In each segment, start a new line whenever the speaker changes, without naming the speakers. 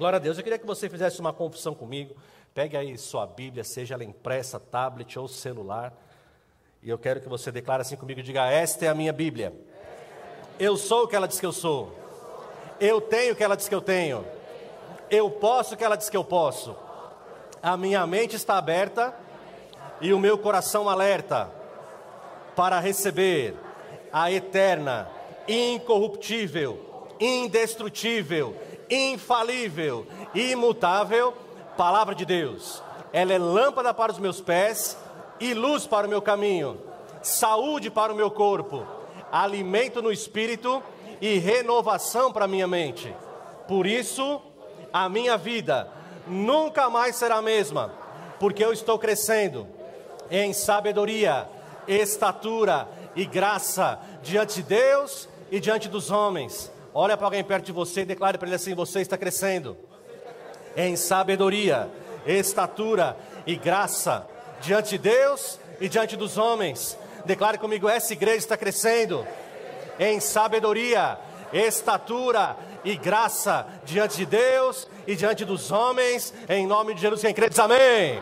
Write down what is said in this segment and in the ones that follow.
Glória a Deus. Eu queria que você fizesse uma confissão comigo. Pegue aí sua Bíblia, seja ela impressa, tablet ou celular. E eu quero que você declare assim comigo: diga, Esta é a minha Bíblia. Eu sou o que ela diz que eu sou. Eu tenho o que ela diz que eu tenho. Eu posso o que ela diz que eu posso. A minha mente está aberta e o meu coração alerta para receber a eterna, incorruptível, indestrutível, infalível, imutável palavra de Deus. Ela é lâmpada para os meus pés e luz para o meu caminho, saúde para o meu corpo, alimento no espírito e renovação para a minha mente. Por isso, a minha vida nunca mais será a mesma, porque eu estou crescendo em sabedoria, estatura e graça diante de Deus e diante dos homens. Olha para alguém perto de você e declare para ele assim: você está crescendo em sabedoria, estatura e graça diante de Deus e diante dos homens. Declare comigo: essa igreja está crescendo em sabedoria, estatura e graça diante de Deus e diante dos homens, em nome de Jesus. Quem crê diz amém.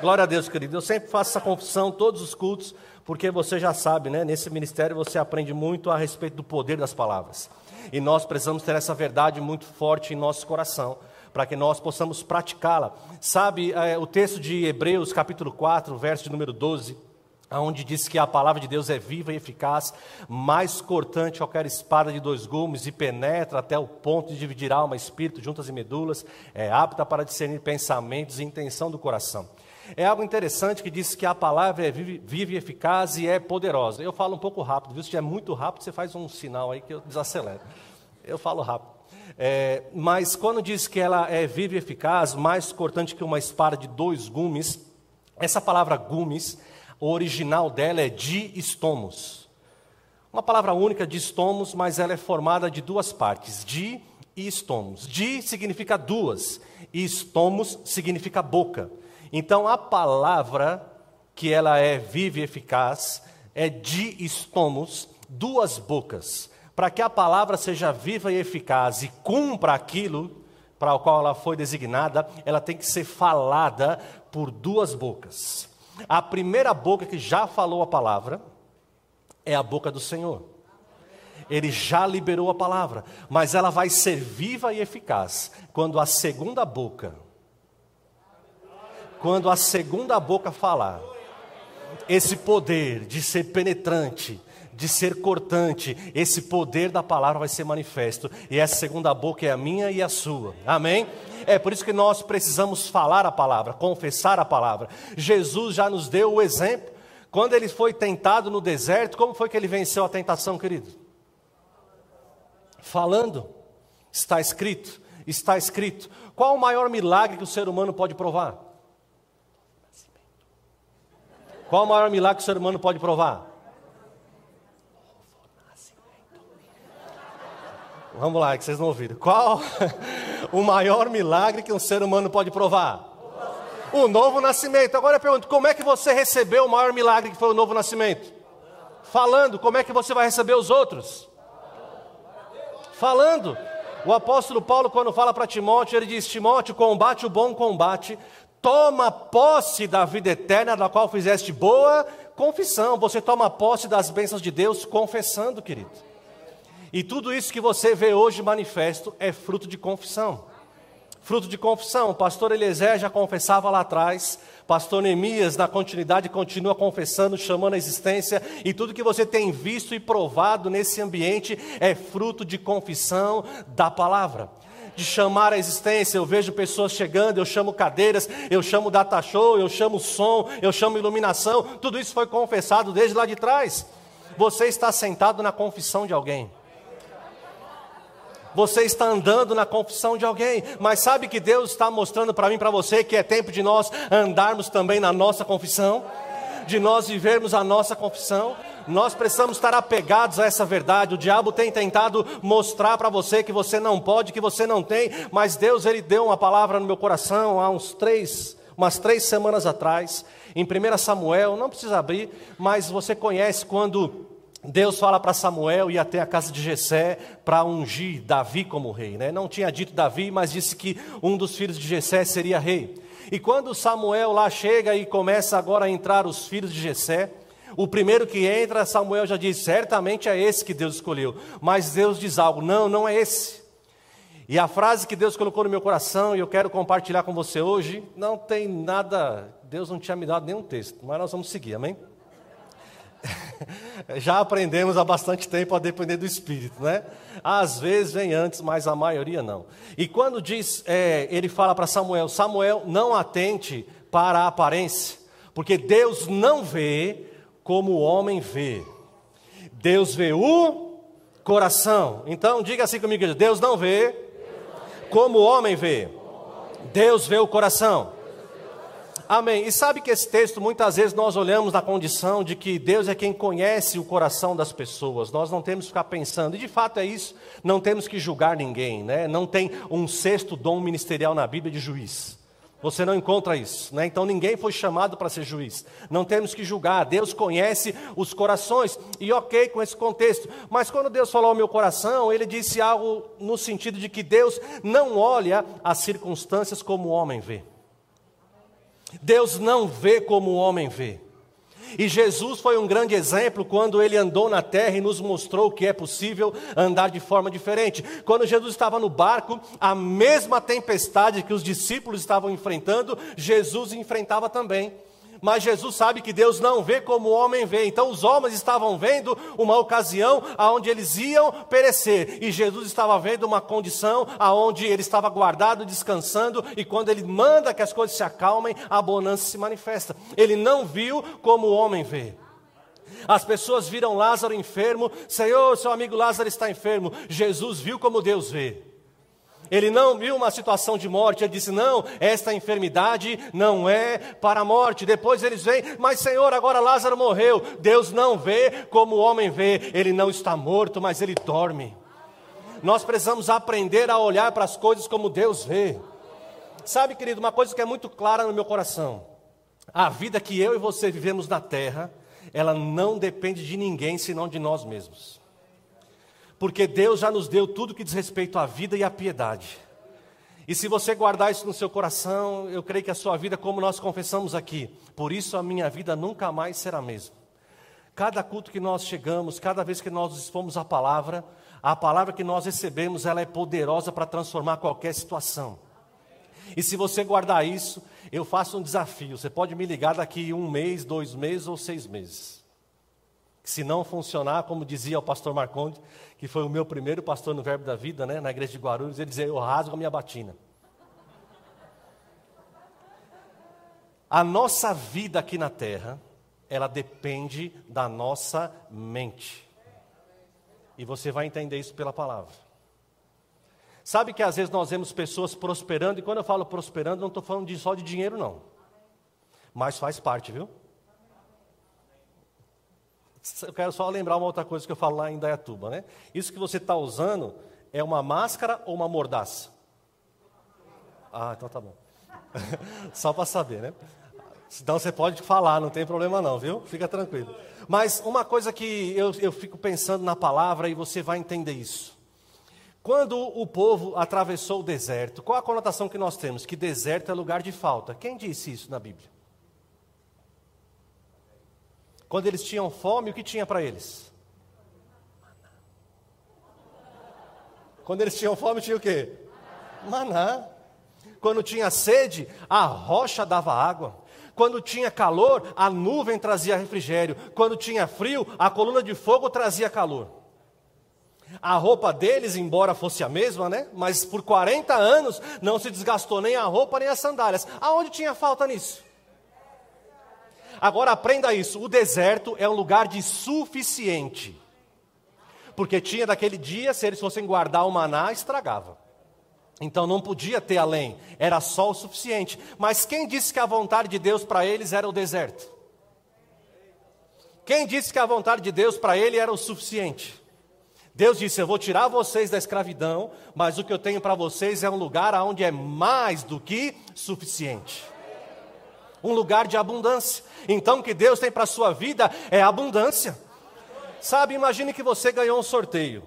Glória a Deus, querido. Eu sempre faço essa confissão, todos os cultos, porque você já sabe, né? Nesse ministério você aprende muito a respeito do poder das palavras. E nós precisamos ter essa verdade muito forte em nosso coração para que nós possamos praticá-la. Sabe é, o texto de Hebreus, capítulo 4, verso de número 12, onde diz que a palavra de Deus é viva e eficaz, mais cortante que qualquer espada de dois gumes e penetra até o ponto de dividir alma, espírito, juntas e medulas, é apta para discernir pensamentos e intenção do coração. É algo interessante que diz que a palavra é viva e eficaz e é poderosa. Eu falo um pouco rápido, viu? Se é muito rápido, você faz um sinal aí que eu desacelero. Eu falo rápido. É, mas quando diz que ela é viva e eficaz, mais cortante que uma espada de dois gumes, essa palavra gumes, o original dela é estomos. Uma palavra única de estomos, mas ela é formada de duas partes, di e estomos. Di significa duas, e estomos significa boca. Então a palavra que ela é viva e eficaz é di estomos, duas bocas para que a palavra seja viva e eficaz e cumpra aquilo para o qual ela foi designada, ela tem que ser falada por duas bocas. A primeira boca que já falou a palavra é a boca do Senhor. Ele já liberou a palavra, mas ela vai ser viva e eficaz quando a segunda boca, quando a segunda boca falar, esse poder de ser penetrante, de ser cortante, esse poder da palavra vai ser manifesto. E essa segunda boca é a minha e a sua. Amém? É por isso que nós precisamos falar a palavra, confessar a palavra. Jesus já nos deu o exemplo. Quando ele foi tentado no deserto, como foi que ele venceu a tentação, querido? Falando. Está escrito. Está escrito. Qual o maior milagre que o ser humano pode provar? Qual o maior milagre que o ser humano pode provar? Vamos lá, que vocês não ouviram. Qual o maior milagre que um ser humano pode provar? O novo nascimento. Agora eu pergunto: como é que você recebeu o maior milagre que foi o novo nascimento? Falando. Como é que você vai receber os outros? Falando. O apóstolo Paulo, quando fala para Timóteo, ele diz: Timóteo, combate o bom combate, toma posse da vida eterna, da qual fizeste boa confissão. Você toma posse das bênçãos de Deus confessando, querido. E tudo isso que você vê hoje manifesto é fruto de confissão. Fruto de confissão. O pastor Eliezer já confessava lá atrás. Pastor Neemias, na continuidade, continua confessando, chamando a existência. E tudo que você tem visto e provado nesse ambiente é fruto de confissão da palavra de chamar a existência. Eu vejo pessoas chegando, eu chamo cadeiras, eu chamo data show, eu chamo som, eu chamo iluminação. Tudo isso foi confessado desde lá de trás. Você está sentado na confissão de alguém você está andando na confissão de alguém, mas sabe que Deus está mostrando para mim, para você, que é tempo de nós andarmos também na nossa confissão, de nós vivermos a nossa confissão. Nós precisamos estar apegados a essa verdade. O diabo tem tentado mostrar para você que você não pode, que você não tem, mas Deus ele deu uma palavra no meu coração há uns três, umas três semanas atrás, em 1 Samuel, não precisa abrir, mas você conhece quando Deus fala para Samuel ir até a casa de Jessé para ungir Davi como rei, né? Não tinha dito Davi, mas disse que um dos filhos de Jessé seria rei. E quando Samuel lá chega e começa agora a entrar os filhos de Jessé, o primeiro que entra, Samuel já diz: certamente é esse que Deus escolheu. Mas Deus diz algo: não, não é esse. E a frase que Deus colocou no meu coração e eu quero compartilhar com você hoje, não tem nada, Deus não tinha me dado nenhum texto, mas nós vamos seguir, amém? Já aprendemos há bastante tempo a depender do Espírito, né? Às vezes vem antes, mas a maioria não. E quando diz, é, ele fala para Samuel: Samuel, não atente para a aparência, porque Deus não vê como o homem vê. Deus vê o coração. Então diga assim comigo: Deus não vê como o homem vê. Deus vê o coração. Amém. E sabe que esse texto, muitas vezes nós olhamos na condição de que Deus é quem conhece o coração das pessoas. Nós não temos que ficar pensando, e de fato é isso, não temos que julgar ninguém, né? Não tem um sexto dom ministerial na Bíblia de juiz. Você não encontra isso, né? Então ninguém foi chamado para ser juiz. Não temos que julgar. Deus conhece os corações e ok com esse contexto. Mas quando Deus falou ao meu coração, Ele disse algo no sentido de que Deus não olha as circunstâncias como o homem vê. Deus não vê como o homem vê. E Jesus foi um grande exemplo quando ele andou na terra e nos mostrou que é possível andar de forma diferente. Quando Jesus estava no barco, a mesma tempestade que os discípulos estavam enfrentando, Jesus enfrentava também mas Jesus sabe que Deus não vê como o homem vê. Então os homens estavam vendo uma ocasião aonde eles iam perecer, e Jesus estava vendo uma condição aonde ele estava guardado, descansando, e quando ele manda que as coisas se acalmem, a bonança se manifesta. Ele não viu como o homem vê. As pessoas viram Lázaro enfermo, Senhor, seu amigo Lázaro está enfermo. Jesus viu como Deus vê. Ele não viu uma situação de morte, ele disse: Não, esta enfermidade não é para a morte. Depois eles vêm, mas Senhor, agora Lázaro morreu. Deus não vê como o homem vê, ele não está morto, mas ele dorme. Nós precisamos aprender a olhar para as coisas como Deus vê. Sabe, querido, uma coisa que é muito clara no meu coração: a vida que eu e você vivemos na terra, ela não depende de ninguém senão de nós mesmos porque Deus já nos deu tudo que diz respeito à vida e à piedade. E se você guardar isso no seu coração, eu creio que a sua vida, como nós confessamos aqui, por isso a minha vida nunca mais será a mesma. Cada culto que nós chegamos, cada vez que nós expomos a palavra, a palavra que nós recebemos, ela é poderosa para transformar qualquer situação. E se você guardar isso, eu faço um desafio. Você pode me ligar daqui um mês, dois meses ou seis meses. Se não funcionar, como dizia o pastor Marconde, que foi o meu primeiro pastor no Verbo da Vida, né, na igreja de Guarulhos, ele dizia: Eu rasgo a minha batina. A nossa vida aqui na terra, ela depende da nossa mente. E você vai entender isso pela palavra. Sabe que às vezes nós vemos pessoas prosperando, e quando eu falo prosperando, não estou falando só de dinheiro, não. Mas faz parte, viu? Eu quero só lembrar uma outra coisa que eu falo lá em Dayatuba, né? Isso que você está usando é uma máscara ou uma mordaça? Ah, então tá bom. só para saber, né? Senão você pode falar, não tem problema não, viu? Fica tranquilo. Mas uma coisa que eu, eu fico pensando na palavra e você vai entender isso. Quando o povo atravessou o deserto, qual a conotação que nós temos? Que deserto é lugar de falta. Quem disse isso na Bíblia? Quando eles tinham fome, o que tinha para eles? Quando eles tinham fome, tinha o quê? Maná. Quando tinha sede, a rocha dava água. Quando tinha calor, a nuvem trazia refrigério. Quando tinha frio, a coluna de fogo trazia calor. A roupa deles, embora fosse a mesma, né? Mas por 40 anos não se desgastou nem a roupa nem as sandálias. Aonde tinha falta nisso? Agora aprenda isso: o deserto é um lugar de suficiente. Porque tinha daquele dia, se eles fossem guardar o maná, estragava. Então não podia ter além, era só o suficiente. Mas quem disse que a vontade de Deus para eles era o deserto? Quem disse que a vontade de Deus para ele era o suficiente? Deus disse: Eu vou tirar vocês da escravidão, mas o que eu tenho para vocês é um lugar onde é mais do que suficiente um lugar de abundância. Então, o que Deus tem para a sua vida é abundância. Sabe, imagine que você ganhou um sorteio.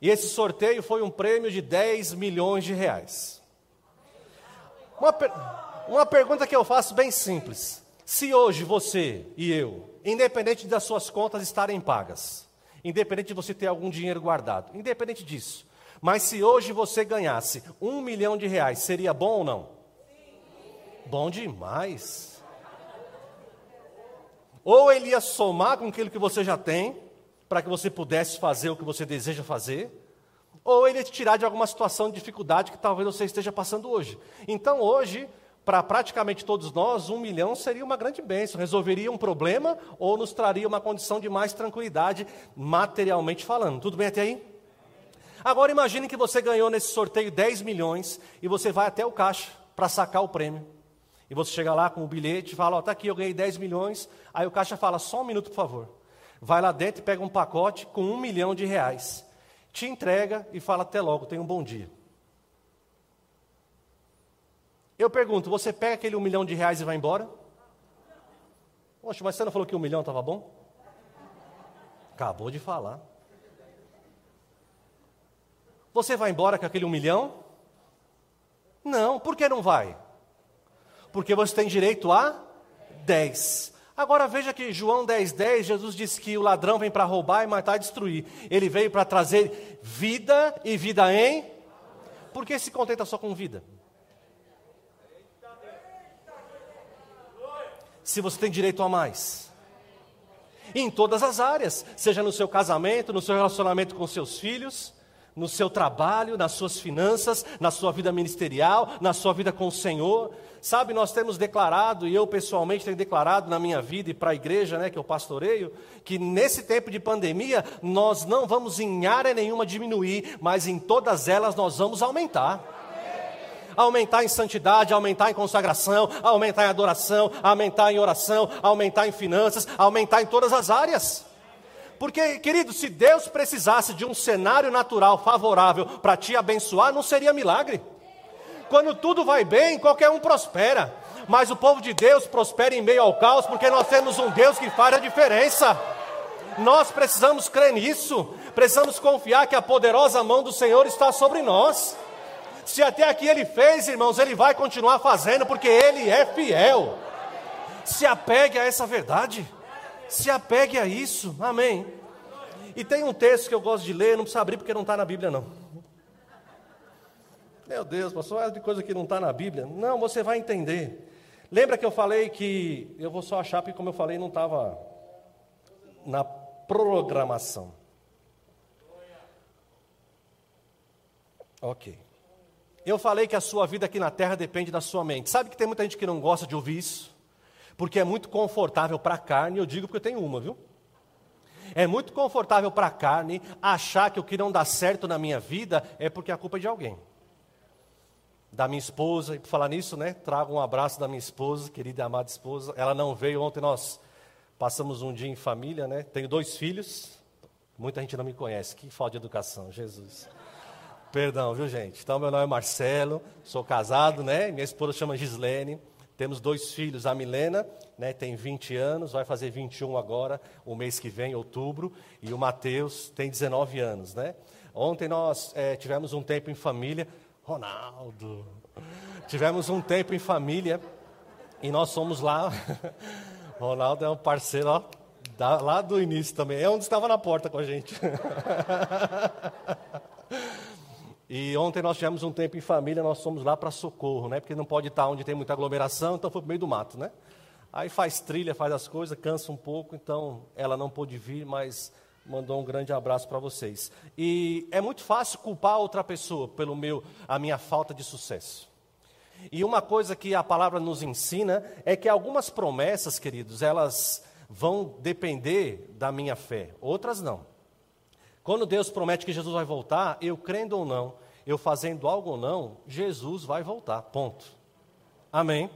E esse sorteio foi um prêmio de 10 milhões de reais. Uma, per... uma pergunta que eu faço bem simples. Se hoje você e eu, independente das suas contas estarem pagas, independente de você ter algum dinheiro guardado, independente disso, mas se hoje você ganhasse um milhão de reais, seria bom ou não? Bom demais. Ou ele ia somar com aquilo que você já tem, para que você pudesse fazer o que você deseja fazer, ou ele ia te tirar de alguma situação de dificuldade que talvez você esteja passando hoje. Então, hoje, para praticamente todos nós, um milhão seria uma grande bênção, resolveria um problema ou nos traria uma condição de mais tranquilidade, materialmente falando. Tudo bem até aí? Agora imagine que você ganhou nesse sorteio 10 milhões e você vai até o caixa para sacar o prêmio. E você chega lá com o bilhete e fala, ó, tá aqui, eu ganhei 10 milhões. Aí o caixa fala, só um minuto, por favor. Vai lá dentro e pega um pacote com um milhão de reais. Te entrega e fala, até logo, tenha um bom dia. Eu pergunto, você pega aquele um milhão de reais e vai embora? Poxa, mas você não falou que um milhão estava bom? Acabou de falar. Você vai embora com aquele um milhão? Não, por que não vai? Porque você tem direito a 10. Agora veja que João 10, 10, Jesus disse que o ladrão vem para roubar e matar e destruir. Ele veio para trazer vida e vida em. Por que se contenta só com vida? Se você tem direito a mais. Em todas as áreas, seja no seu casamento, no seu relacionamento com seus filhos, no seu trabalho, nas suas finanças, na sua vida ministerial, na sua vida com o Senhor. Sabe, nós temos declarado, e eu pessoalmente tenho declarado na minha vida e para a igreja né, que eu pastoreio, que nesse tempo de pandemia nós não vamos em área nenhuma diminuir, mas em todas elas nós vamos aumentar aumentar em santidade, aumentar em consagração, aumentar em adoração, aumentar em oração, aumentar em finanças, aumentar em todas as áreas. Porque, querido, se Deus precisasse de um cenário natural favorável para te abençoar, não seria milagre. Quando tudo vai bem, qualquer um prospera. Mas o povo de Deus prospera em meio ao caos, porque nós temos um Deus que faz a diferença. Nós precisamos crer nisso, precisamos confiar que a poderosa mão do Senhor está sobre nós. Se até aqui ele fez, irmãos, ele vai continuar fazendo, porque ele é fiel. Se apegue a essa verdade. Se apegue a isso, amém. E tem um texto que eu gosto de ler, não precisa abrir porque não está na Bíblia, não. Meu Deus, pastor, é de coisa que não está na Bíblia. Não, você vai entender. Lembra que eu falei que. Eu vou só achar, porque, como eu falei, não estava na programação. Ok. Eu falei que a sua vida aqui na terra depende da sua mente. Sabe que tem muita gente que não gosta de ouvir isso? Porque é muito confortável para a carne, eu digo porque eu tenho uma, viu? É muito confortável para a carne achar que o que não dá certo na minha vida é porque a culpa é de alguém. Da minha esposa, e por falar nisso, né? Trago um abraço da minha esposa, querida e amada esposa. Ela não veio ontem, nós passamos um dia em família, né? Tenho dois filhos. Muita gente não me conhece. Que falta de educação, Jesus. Perdão, viu, gente? Então, meu nome é Marcelo, sou casado, né? Minha esposa chama Gislene. Temos dois filhos, a Milena, né, tem 20 anos, vai fazer 21 agora, o mês que vem, outubro, e o Mateus tem 19 anos, né? Ontem nós é, tivemos um tempo em família, Ronaldo, tivemos um tempo em família, e nós somos lá, Ronaldo é um parceiro, ó, da, lá do início também, é onde estava na porta com a gente. E ontem nós tivemos um tempo em família, nós fomos lá para Socorro, né? Porque não pode estar onde tem muita aglomeração, então foi para meio do mato, né? Aí faz trilha, faz as coisas, cansa um pouco, então ela não pôde vir, mas mandou um grande abraço para vocês. E é muito fácil culpar outra pessoa pelo meu, a minha falta de sucesso. E uma coisa que a palavra nos ensina é que algumas promessas, queridos, elas vão depender da minha fé, outras não. Quando Deus promete que Jesus vai voltar, eu crendo ou não, eu fazendo algo ou não, Jesus vai voltar. Ponto. Amém.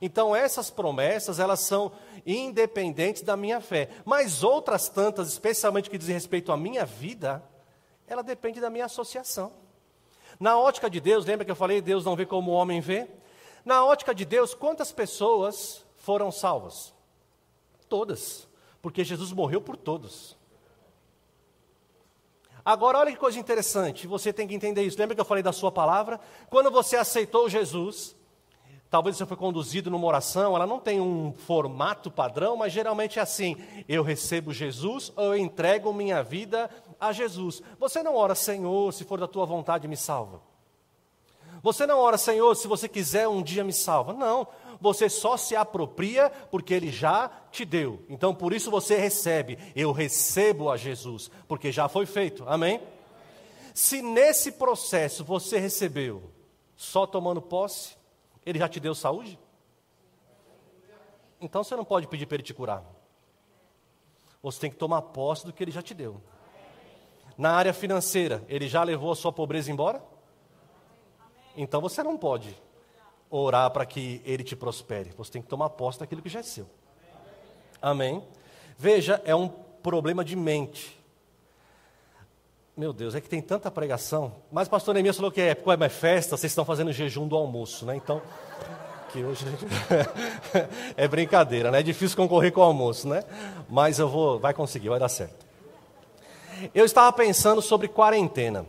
Então essas promessas, elas são independentes da minha fé. Mas outras tantas, especialmente que dizem respeito à minha vida, ela depende da minha associação. Na ótica de Deus, lembra que eu falei, Deus não vê como o homem vê? Na ótica de Deus, quantas pessoas foram salvas? Todas, porque Jesus morreu por todos. Agora, olha que coisa interessante, você tem que entender isso. Lembra que eu falei da sua palavra? Quando você aceitou Jesus, talvez você foi conduzido numa oração, ela não tem um formato padrão, mas geralmente é assim: eu recebo Jesus ou eu entrego minha vida a Jesus. Você não ora, Senhor, se for da tua vontade, me salva. Você não ora, Senhor, se você quiser um dia me salva. Não, você só se apropria porque Ele já te deu. Então por isso você recebe. Eu recebo a Jesus, porque já foi feito. Amém? Se nesse processo você recebeu só tomando posse, Ele já te deu saúde? Então você não pode pedir para Ele te curar. Você tem que tomar posse do que Ele já te deu. Na área financeira, Ele já levou a sua pobreza embora? Então você não pode orar para que ele te prospere. Você tem que tomar posse daquilo que já é seu. Amém? Veja, é um problema de mente. Meu Deus, é que tem tanta pregação. Mas o pastor Neemias falou que é, é mais festa, vocês estão fazendo jejum do almoço, né? Então, que hoje é brincadeira, né? É difícil concorrer com o almoço, né? Mas eu vou, vai conseguir, vai dar certo. Eu estava pensando sobre quarentena.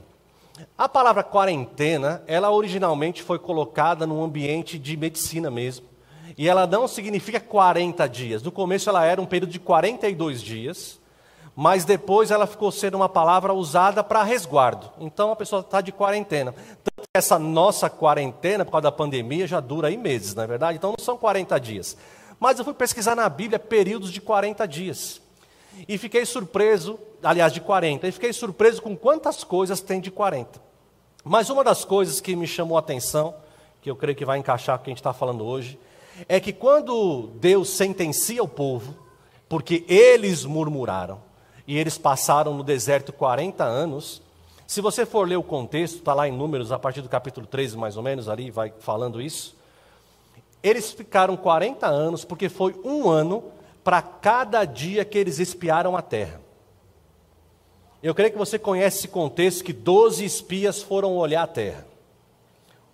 A palavra quarentena, ela originalmente foi colocada num ambiente de medicina mesmo. E ela não significa 40 dias. No começo ela era um período de 42 dias, mas depois ela ficou sendo uma palavra usada para resguardo. Então a pessoa está de quarentena. Tanto que essa nossa quarentena, por causa da pandemia, já dura aí meses, não é verdade? Então não são 40 dias. Mas eu fui pesquisar na Bíblia períodos de 40 dias. E fiquei surpreso, aliás, de 40, e fiquei surpreso com quantas coisas tem de 40. Mas uma das coisas que me chamou a atenção, que eu creio que vai encaixar com o que a gente está falando hoje, é que quando Deus sentencia o povo, porque eles murmuraram, e eles passaram no deserto 40 anos, se você for ler o contexto, está lá em Números, a partir do capítulo 13, mais ou menos, ali vai falando isso. Eles ficaram 40 anos, porque foi um ano para cada dia que eles espiaram a terra. Eu creio que você conhece esse contexto que 12 espias foram olhar a terra.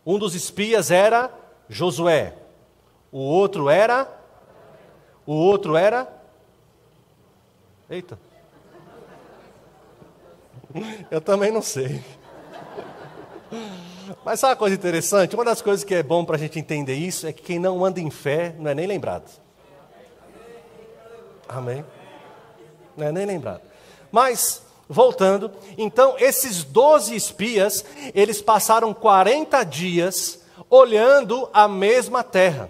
Um dos espias era Josué. O outro era O outro era Eita. Eu também não sei. Mas sabe uma coisa interessante? Uma das coisas que é bom para a gente entender isso é que quem não anda em fé não é nem lembrado. Amém? Não é nem lembrado. Mas, voltando, então esses doze espias, eles passaram 40 dias olhando a mesma terra.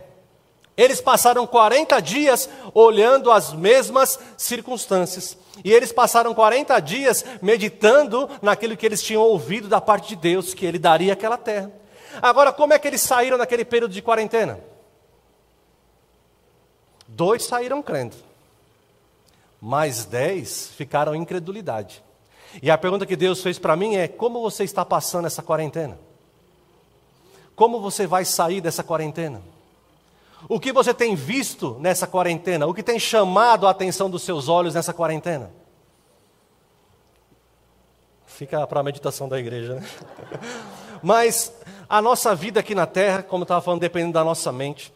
Eles passaram 40 dias olhando as mesmas circunstâncias. E eles passaram 40 dias meditando naquilo que eles tinham ouvido da parte de Deus, que Ele daria aquela terra. Agora, como é que eles saíram naquele período de quarentena? Dois saíram crendo mais dez ficaram em incredulidade. E a pergunta que Deus fez para mim é: como você está passando essa quarentena? Como você vai sair dessa quarentena? O que você tem visto nessa quarentena? O que tem chamado a atenção dos seus olhos nessa quarentena? Fica para a meditação da igreja, né? Mas a nossa vida aqui na terra, como eu estava falando, dependendo da nossa mente.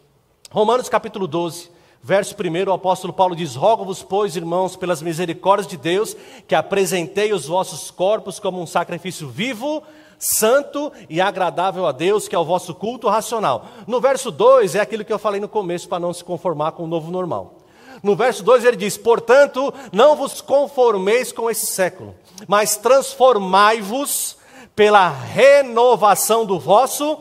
Romanos capítulo 12, Verso 1, o apóstolo Paulo diz: Rogo-vos, pois, irmãos, pelas misericórdias de Deus, que apresentei os vossos corpos como um sacrifício vivo, santo e agradável a Deus, que é o vosso culto racional. No verso 2 é aquilo que eu falei no começo, para não se conformar com o novo normal. No verso 2 ele diz: Portanto, não vos conformeis com esse século, mas transformai-vos pela renovação do vosso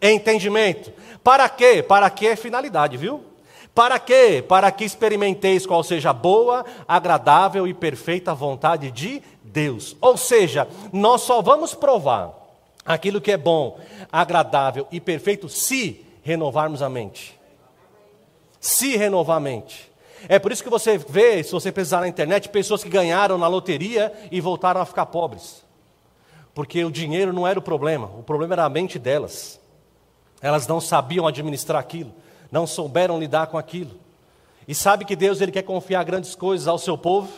entendimento. Para quê? Para que é finalidade, viu? Para quê? Para que experimenteis qual seja a boa, agradável e perfeita vontade de Deus. Ou seja, nós só vamos provar aquilo que é bom, agradável e perfeito se renovarmos a mente. Se renovar a mente. É por isso que você vê, se você pesquisar na internet, pessoas que ganharam na loteria e voltaram a ficar pobres. Porque o dinheiro não era o problema, o problema era a mente delas. Elas não sabiam administrar aquilo não souberam lidar com aquilo. E sabe que Deus ele quer confiar grandes coisas ao seu povo?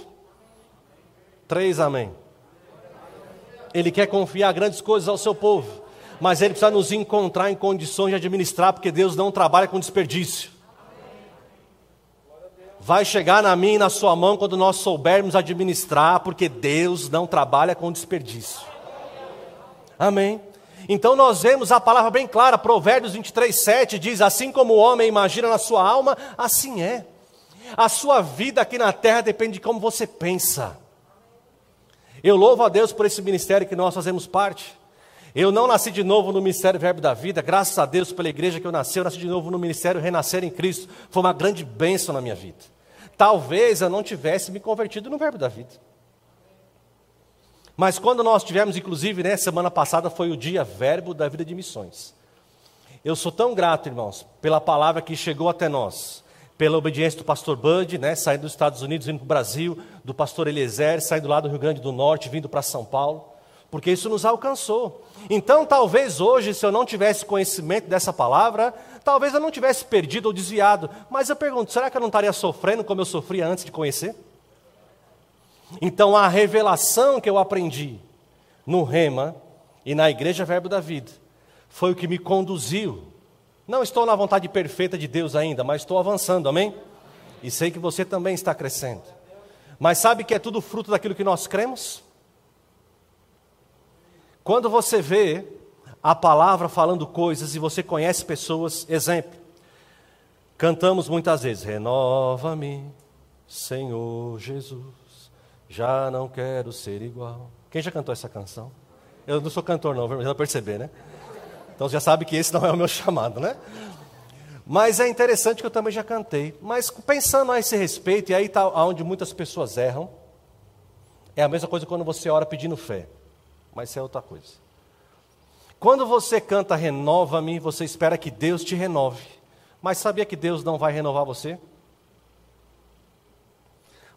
Três amém. Ele quer confiar grandes coisas ao seu povo, mas ele precisa nos encontrar em condições de administrar, porque Deus não trabalha com desperdício. vai chegar na minha e na sua mão quando nós soubermos administrar, porque Deus não trabalha com desperdício. Amém. Então nós vemos a palavra bem clara, Provérbios 23, 7 diz: Assim como o homem imagina na sua alma, assim é. A sua vida aqui na terra depende de como você pensa. Eu louvo a Deus por esse ministério que nós fazemos parte. Eu não nasci de novo no Ministério Verbo da Vida, graças a Deus pela igreja que eu nasci, eu nasci de novo no Ministério Renascer em Cristo. Foi uma grande bênção na minha vida. Talvez eu não tivesse me convertido no Verbo da Vida. Mas quando nós tivemos, inclusive, né, semana passada foi o dia Verbo da Vida de Missões. Eu sou tão grato, irmãos, pela palavra que chegou até nós, pela obediência do pastor Bud, né, saindo dos Estados Unidos, vindo para o Brasil, do pastor Eliezer, saindo lá do Rio Grande do Norte, vindo para São Paulo, porque isso nos alcançou. Então, talvez hoje, se eu não tivesse conhecimento dessa palavra, talvez eu não tivesse perdido ou desviado. Mas eu pergunto, será que eu não estaria sofrendo como eu sofria antes de conhecer? Então, a revelação que eu aprendi no Rema e na Igreja Verbo da Vida foi o que me conduziu. Não estou na vontade perfeita de Deus ainda, mas estou avançando, amém? E sei que você também está crescendo. Mas sabe que é tudo fruto daquilo que nós cremos? Quando você vê a palavra falando coisas e você conhece pessoas, exemplo, cantamos muitas vezes: Renova-me, Senhor Jesus já não quero ser igual. Quem já cantou essa canção? Eu não sou cantor, não, já perceber, né? Então você já sabe que esse não é o meu chamado, né? Mas é interessante que eu também já cantei. Mas pensando a esse respeito, e aí está onde muitas pessoas erram, é a mesma coisa quando você ora pedindo fé. Mas isso é outra coisa. Quando você canta renova-me, você espera que Deus te renove. Mas sabia que Deus não vai renovar você?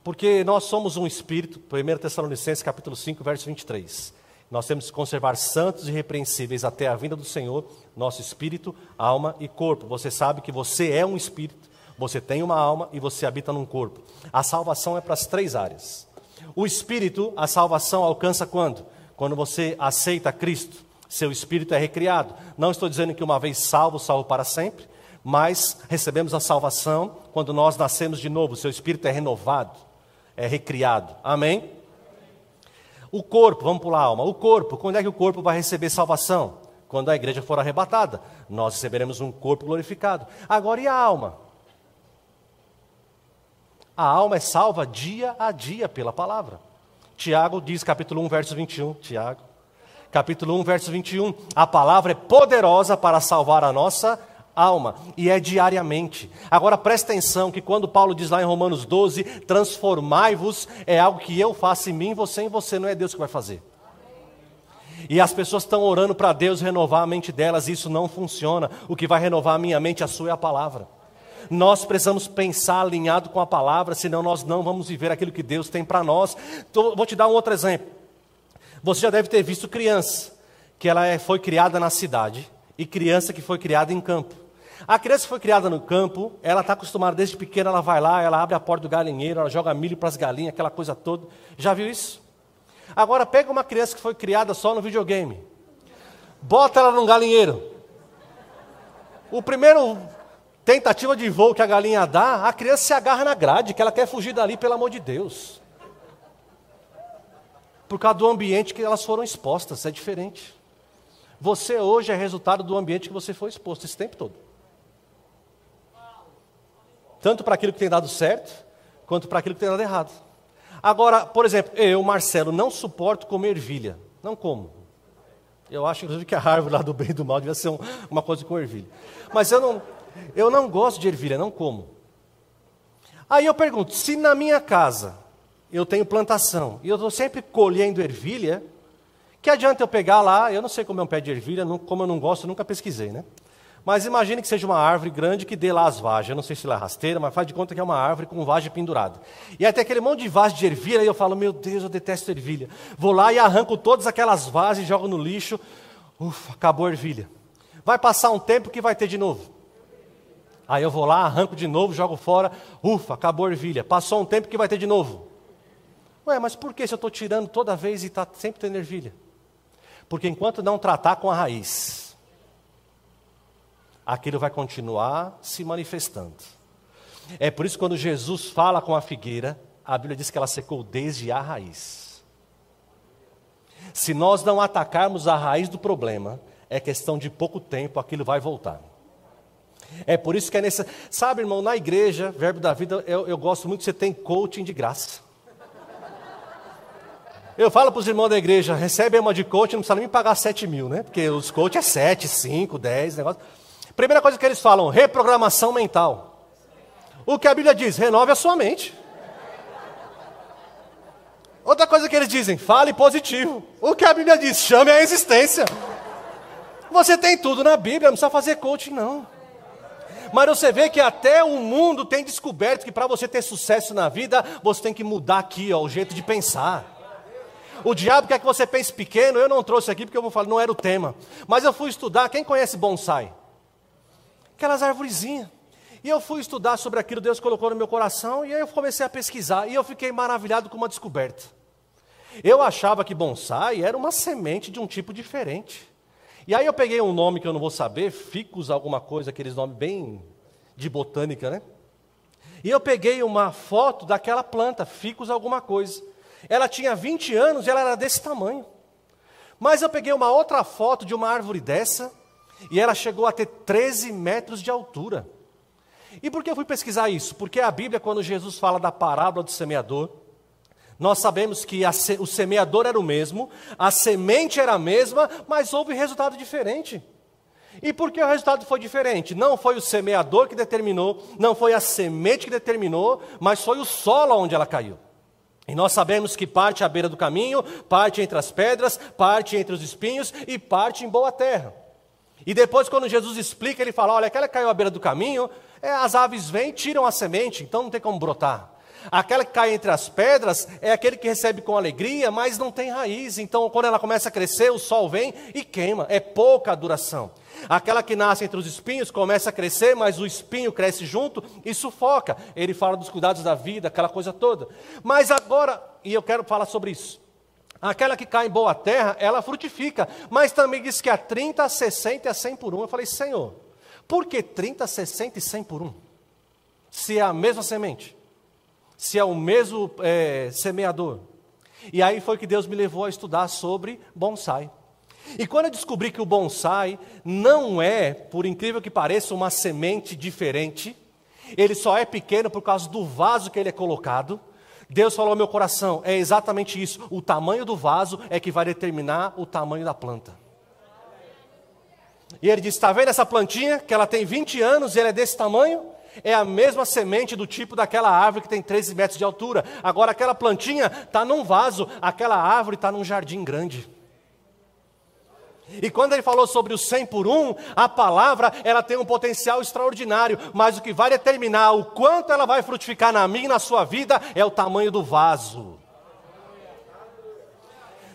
Porque nós somos um espírito, 1 Tessalonicenses capítulo 5, verso 23. Nós temos que conservar santos e repreensíveis até a vinda do Senhor, nosso espírito, alma e corpo. Você sabe que você é um espírito, você tem uma alma e você habita num corpo. A salvação é para as três áreas. O espírito, a salvação alcança quando? Quando você aceita Cristo, seu espírito é recriado. Não estou dizendo que uma vez salvo, salvo para sempre, mas recebemos a salvação quando nós nascemos de novo, seu espírito é renovado é recriado. Amém? O corpo, vamos pular a alma. O corpo, quando é que o corpo vai receber salvação? Quando a igreja for arrebatada. Nós receberemos um corpo glorificado. Agora, e a alma? A alma é salva dia a dia pela palavra. Tiago diz, capítulo 1, verso 21. Tiago, capítulo 1, verso 21. A palavra é poderosa para salvar a nossa alma, e é diariamente. Agora presta atenção que quando Paulo diz lá em Romanos 12, transformai-vos, é algo que eu faço em mim, você em você, não é Deus que vai fazer. E as pessoas estão orando para Deus renovar a mente delas, e isso não funciona. O que vai renovar a minha mente, a sua é a palavra. Nós precisamos pensar alinhado com a palavra, senão nós não vamos viver aquilo que Deus tem para nós. Então, vou te dar um outro exemplo. Você já deve ter visto criança, que ela é, foi criada na cidade, e criança que foi criada em campo. A criança foi criada no campo, ela está acostumada desde pequena, ela vai lá, ela abre a porta do galinheiro, ela joga milho para as galinhas, aquela coisa toda. Já viu isso? Agora pega uma criança que foi criada só no videogame, bota ela num galinheiro. O primeiro tentativa de voo que a galinha dá, a criança se agarra na grade, que ela quer fugir dali, pelo amor de Deus. Por causa do ambiente que elas foram expostas, é diferente. Você hoje é resultado do ambiente que você foi exposto esse tempo todo tanto para aquilo que tem dado certo, quanto para aquilo que tem dado errado. Agora, por exemplo, eu, Marcelo, não suporto comer ervilha. Não como. Eu acho, inclusive, que a árvore lá do bem e do mal devia ser um, uma coisa com ervilha. Mas eu não, eu não gosto de ervilha, não como. Aí eu pergunto, se na minha casa eu tenho plantação e eu estou sempre colhendo ervilha, que adianta eu pegar lá, eu não sei como é um pé de ervilha, não, como eu não gosto, nunca pesquisei, né? Mas imagine que seja uma árvore grande que dê lá as vagens. Eu não sei se ela é rasteira, mas faz de conta que é uma árvore com vagem pendurada. E tem aquele monte de vaso de ervilha, e eu falo, meu Deus, eu detesto ervilha. Vou lá e arranco todas aquelas e jogo no lixo. Ufa, acabou a ervilha. Vai passar um tempo que vai ter de novo. Aí eu vou lá, arranco de novo, jogo fora. Ufa, acabou a ervilha. Passou um tempo que vai ter de novo. Ué, mas por que se eu estou tirando toda vez e está sempre tendo ervilha? Porque enquanto não tratar com a raiz, aquilo vai continuar se manifestando. É por isso que quando Jesus fala com a figueira, a Bíblia diz que ela secou desde a raiz. Se nós não atacarmos a raiz do problema, é questão de pouco tempo, aquilo vai voltar. É por isso que é necessário. Sabe, irmão, na igreja, Verbo da Vida, eu, eu gosto muito que você tem coaching de graça. Eu falo para os irmãos da igreja, recebe uma de coaching, não precisa nem me pagar 7 mil, né? Porque os coach é 7, 5, 10, negócio. Primeira coisa que eles falam, reprogramação mental. O que a Bíblia diz? Renove a sua mente. Outra coisa que eles dizem, fale positivo. O que a Bíblia diz? Chame a existência. Você tem tudo na Bíblia, não precisa fazer coaching, não. Mas você vê que até o mundo tem descoberto que para você ter sucesso na vida, você tem que mudar aqui ó, o jeito de pensar. O diabo quer que você pense pequeno, eu não trouxe aqui porque eu vou falar, não era o tema. Mas eu fui estudar, quem conhece bonsai? Aquelas arvorezinhas. E eu fui estudar sobre aquilo Deus colocou no meu coração, e aí eu comecei a pesquisar, e eu fiquei maravilhado com uma descoberta. Eu achava que bonsai era uma semente de um tipo diferente. E aí eu peguei um nome que eu não vou saber, ficus alguma coisa, aqueles nomes bem de botânica, né? E eu peguei uma foto daquela planta, ficus alguma coisa. Ela tinha 20 anos e ela era desse tamanho. Mas eu peguei uma outra foto de uma árvore dessa e ela chegou a ter 13 metros de altura. E por que eu fui pesquisar isso? Porque a Bíblia, quando Jesus fala da parábola do semeador, nós sabemos que a, o semeador era o mesmo, a semente era a mesma, mas houve resultado diferente. E por que o resultado foi diferente? Não foi o semeador que determinou, não foi a semente que determinou, mas foi o solo onde ela caiu. E nós sabemos que parte à beira do caminho, parte entre as pedras, parte entre os espinhos e parte em boa terra. E depois, quando Jesus explica, ele fala: olha, aquela que caiu à beira do caminho, é, as aves vêm, tiram a semente, então não tem como brotar. Aquela que cai entre as pedras é aquele que recebe com alegria, mas não tem raiz. Então, quando ela começa a crescer, o sol vem e queima. É pouca a duração. Aquela que nasce entre os espinhos começa a crescer, mas o espinho cresce junto e sufoca. Ele fala dos cuidados da vida, aquela coisa toda. Mas agora, e eu quero falar sobre isso. Aquela que cai em boa terra, ela frutifica. Mas também diz que a 30, a 60 e a 100 por um. Eu falei, Senhor, por que 30, 60 e 100 por um? Se é a mesma semente se é o mesmo é, semeador. E aí foi que Deus me levou a estudar sobre bonsai. E quando eu descobri que o bonsai não é, por incrível que pareça, uma semente diferente, ele só é pequeno por causa do vaso que ele é colocado. Deus falou ao meu coração: é exatamente isso. O tamanho do vaso é que vai determinar o tamanho da planta. E ele disse: está vendo essa plantinha que ela tem 20 anos e ela é desse tamanho? é a mesma semente do tipo daquela árvore que tem 13 metros de altura. Agora, aquela plantinha está num vaso, aquela árvore está num jardim grande. E quando ele falou sobre o 100 por 1, a palavra ela tem um potencial extraordinário, mas o que vai determinar o quanto ela vai frutificar na minha e na sua vida é o tamanho do vaso.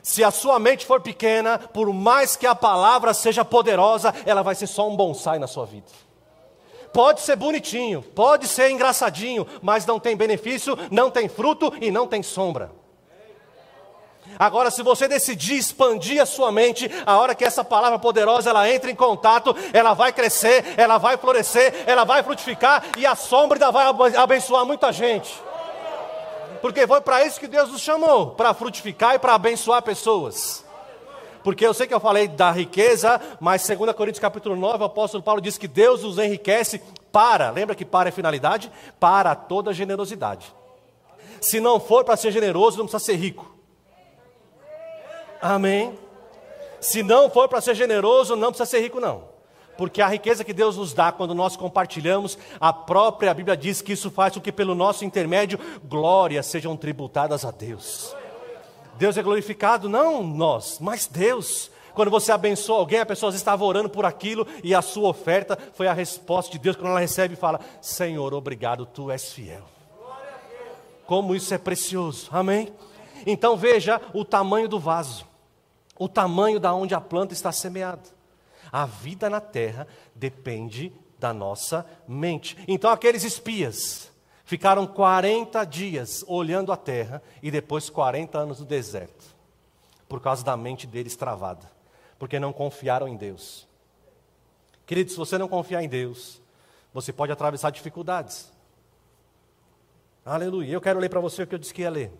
Se a sua mente for pequena, por mais que a palavra seja poderosa, ela vai ser só um bonsai na sua vida. Pode ser bonitinho, pode ser engraçadinho, mas não tem benefício, não tem fruto e não tem sombra. Agora, se você decidir expandir a sua mente, a hora que essa palavra poderosa ela entra em contato, ela vai crescer, ela vai florescer, ela vai frutificar e a sombra ainda vai abençoar muita gente. Porque foi para isso que Deus nos chamou, para frutificar e para abençoar pessoas. Porque eu sei que eu falei da riqueza, mas 2 Coríntios capítulo 9, o apóstolo Paulo diz que Deus nos enriquece para, lembra que para é finalidade? Para toda generosidade. Se não for para ser generoso, não precisa ser rico. Amém? Se não for para ser generoso, não precisa ser rico, não. Porque a riqueza que Deus nos dá quando nós compartilhamos, a própria Bíblia diz que isso faz com que, pelo nosso intermédio, glórias sejam tributadas a Deus. Deus é glorificado, não nós, mas Deus. Quando você abençoa alguém, a pessoa estava orando por aquilo e a sua oferta foi a resposta de Deus quando ela recebe fala: Senhor, obrigado, tu és fiel. Como isso é precioso, amém? Então veja o tamanho do vaso, o tamanho da onde a planta está semeada. A vida na terra depende da nossa mente. Então aqueles espias, Ficaram 40 dias olhando a terra e depois 40 anos no deserto, por causa da mente deles travada, porque não confiaram em Deus. Queridos, se você não confiar em Deus, você pode atravessar dificuldades. Aleluia. Eu quero ler para você o que eu disse que ia ler.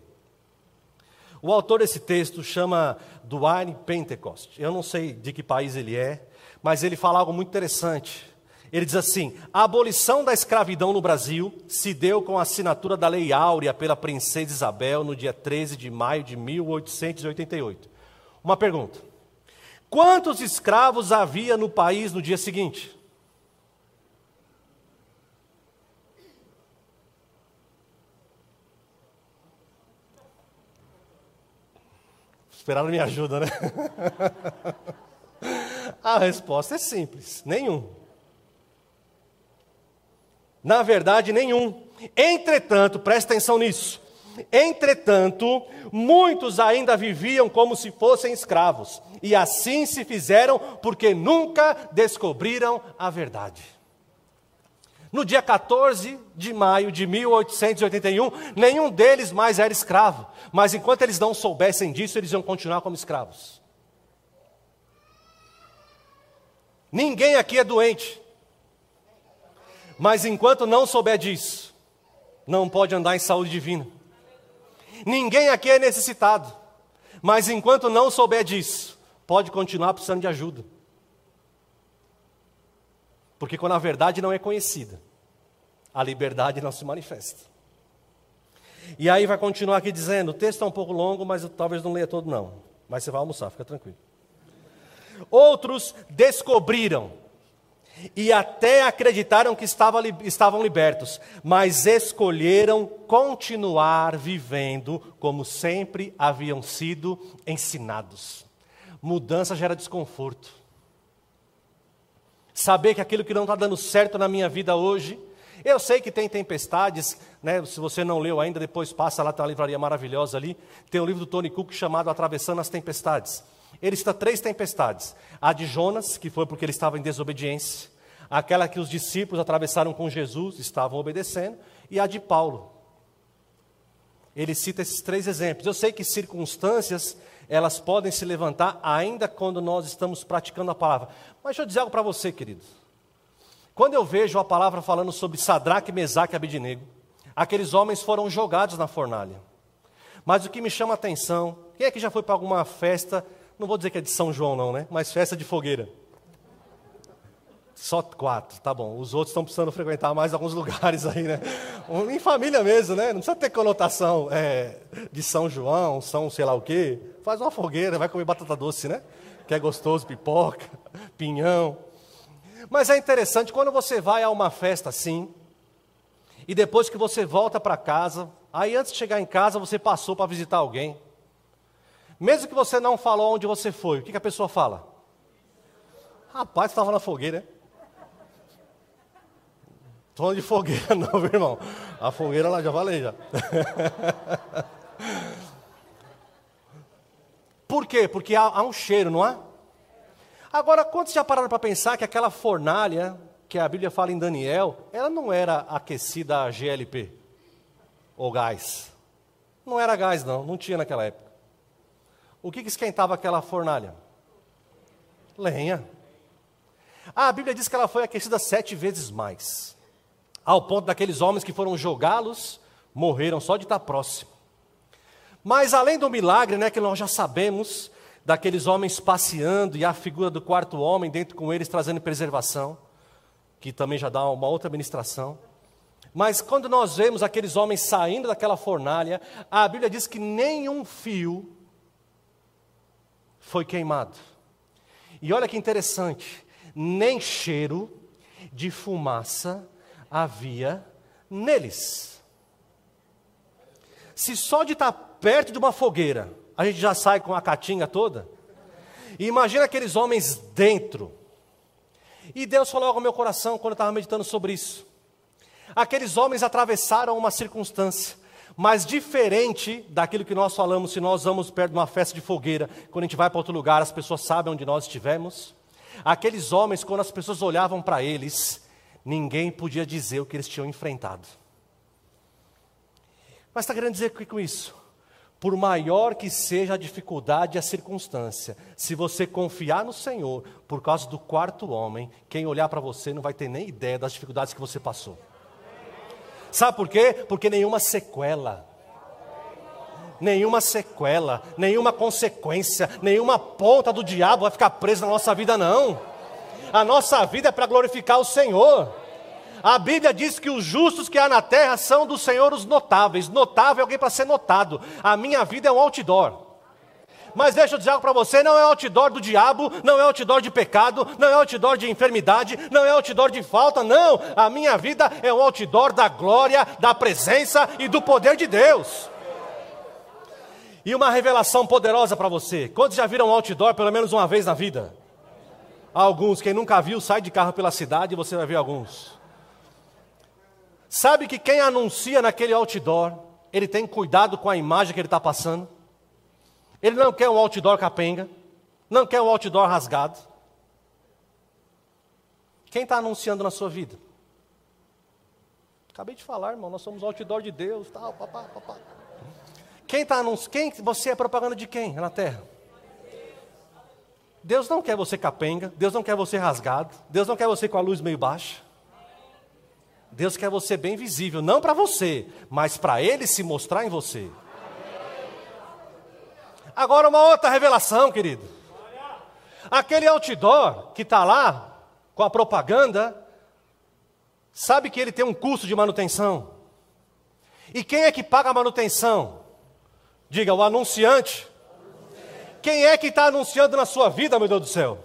O autor desse texto chama Duane Pentecost. Eu não sei de que país ele é, mas ele fala algo muito interessante. Ele diz assim: a abolição da escravidão no Brasil se deu com a assinatura da Lei Áurea pela Princesa Isabel no dia 13 de maio de 1888. Uma pergunta: quantos escravos havia no país no dia seguinte? Esperaram minha ajuda, né? A resposta é simples: nenhum. Na verdade, nenhum. Entretanto, presta atenção nisso. Entretanto, muitos ainda viviam como se fossem escravos, e assim se fizeram porque nunca descobriram a verdade. No dia 14 de maio de 1881, nenhum deles mais era escravo, mas enquanto eles não soubessem disso, eles iam continuar como escravos. Ninguém aqui é doente, mas enquanto não souber disso, não pode andar em saúde divina. Ninguém aqui é necessitado, mas enquanto não souber disso, pode continuar precisando de ajuda. Porque quando a verdade não é conhecida, a liberdade não se manifesta. E aí vai continuar aqui dizendo, o texto é um pouco longo, mas eu talvez não leia todo não. Mas você vai almoçar, fica tranquilo. Outros descobriram e até acreditaram que estava, estavam libertos, mas escolheram continuar vivendo como sempre haviam sido ensinados. Mudança gera desconforto. Saber que aquilo que não está dando certo na minha vida hoje, eu sei que tem tempestades, né? se você não leu ainda, depois passa lá, tem uma livraria maravilhosa ali. Tem um livro do Tony Cook chamado Atravessando as Tempestades. Ele cita três tempestades: a de Jonas, que foi porque ele estava em desobediência, aquela que os discípulos atravessaram com Jesus, estavam obedecendo, e a de Paulo. Ele cita esses três exemplos. Eu sei que circunstâncias, elas podem se levantar ainda quando nós estamos praticando a palavra. Mas deixa eu dizer algo para você, querido. Quando eu vejo a palavra falando sobre Sadraque, Mesaque e Abidinego, aqueles homens foram jogados na fornalha. Mas o que me chama a atenção, quem é que já foi para alguma festa não vou dizer que é de São João, não, né? Mas festa de fogueira. Só quatro, tá bom. Os outros estão precisando frequentar mais alguns lugares aí, né? Em família mesmo, né? Não precisa ter conotação é, de São João, São sei lá o quê. Faz uma fogueira, vai comer batata doce, né? Que é gostoso, pipoca, pinhão. Mas é interessante, quando você vai a uma festa assim, e depois que você volta para casa, aí antes de chegar em casa você passou para visitar alguém. Mesmo que você não falou onde você foi, o que, que a pessoa fala? Rapaz, estava na fogueira, Estou falando de fogueira, não, meu irmão. A fogueira lá, já falei já. Por quê? Porque há, há um cheiro, não há? Agora, quantos já pararam para pensar que aquela fornalha que a Bíblia fala em Daniel, ela não era aquecida a GLP ou gás? Não era gás, não, não tinha naquela época. O que, que esquentava aquela fornalha? Lenha. Ah, a Bíblia diz que ela foi aquecida sete vezes mais, ao ponto daqueles homens que foram jogá-los morreram só de estar próximo. Mas além do milagre, né, que nós já sabemos, daqueles homens passeando e a figura do quarto homem dentro com eles trazendo preservação, que também já dá uma outra ministração. Mas quando nós vemos aqueles homens saindo daquela fornalha, a Bíblia diz que nenhum fio foi queimado. E olha que interessante, nem cheiro de fumaça havia neles. Se só de estar perto de uma fogueira, a gente já sai com a catinga toda, e imagina aqueles homens dentro. E Deus falou ao meu coração quando eu estava meditando sobre isso. Aqueles homens atravessaram uma circunstância, mas diferente daquilo que nós falamos, se nós vamos perto de uma festa de fogueira, quando a gente vai para outro lugar, as pessoas sabem onde nós estivemos. Aqueles homens, quando as pessoas olhavam para eles, ninguém podia dizer o que eles tinham enfrentado. Mas está querendo dizer o que com isso? Por maior que seja a dificuldade e a circunstância, se você confiar no Senhor, por causa do quarto homem, quem olhar para você não vai ter nem ideia das dificuldades que você passou. Sabe por quê? Porque nenhuma sequela nenhuma sequela, nenhuma consequência, nenhuma ponta do diabo vai ficar presa na nossa vida, não. A nossa vida é para glorificar o Senhor. A Bíblia diz que os justos que há na terra são do Senhor os notáveis. Notável é alguém para ser notado. A minha vida é um outdoor. Mas deixa eu dizer algo para você: não é outdoor do diabo, não é outdoor de pecado, não é outdoor de enfermidade, não é outdoor de falta, não. A minha vida é um outdoor da glória, da presença e do poder de Deus. E uma revelação poderosa para você: quantos já viram outdoor pelo menos uma vez na vida? Alguns, quem nunca viu, sai de carro pela cidade e você vai ver alguns. Sabe que quem anuncia naquele outdoor, ele tem cuidado com a imagem que ele está passando? Ele não quer um outdoor capenga, não quer um outdoor rasgado. Quem está anunciando na sua vida? Acabei de falar, irmão, nós somos outdoor de Deus, tal, papá, papá. Quem está? Quem, você é propaganda de quem na terra? Deus não quer você capenga, Deus não quer você rasgado, Deus não quer você com a luz meio baixa. Deus quer você bem visível, não para você, mas para Ele se mostrar em você. Agora, uma outra revelação, querido. Aquele outdoor que está lá, com a propaganda, sabe que ele tem um custo de manutenção. E quem é que paga a manutenção? Diga, o anunciante. Quem é que está anunciando na sua vida, meu Deus do céu?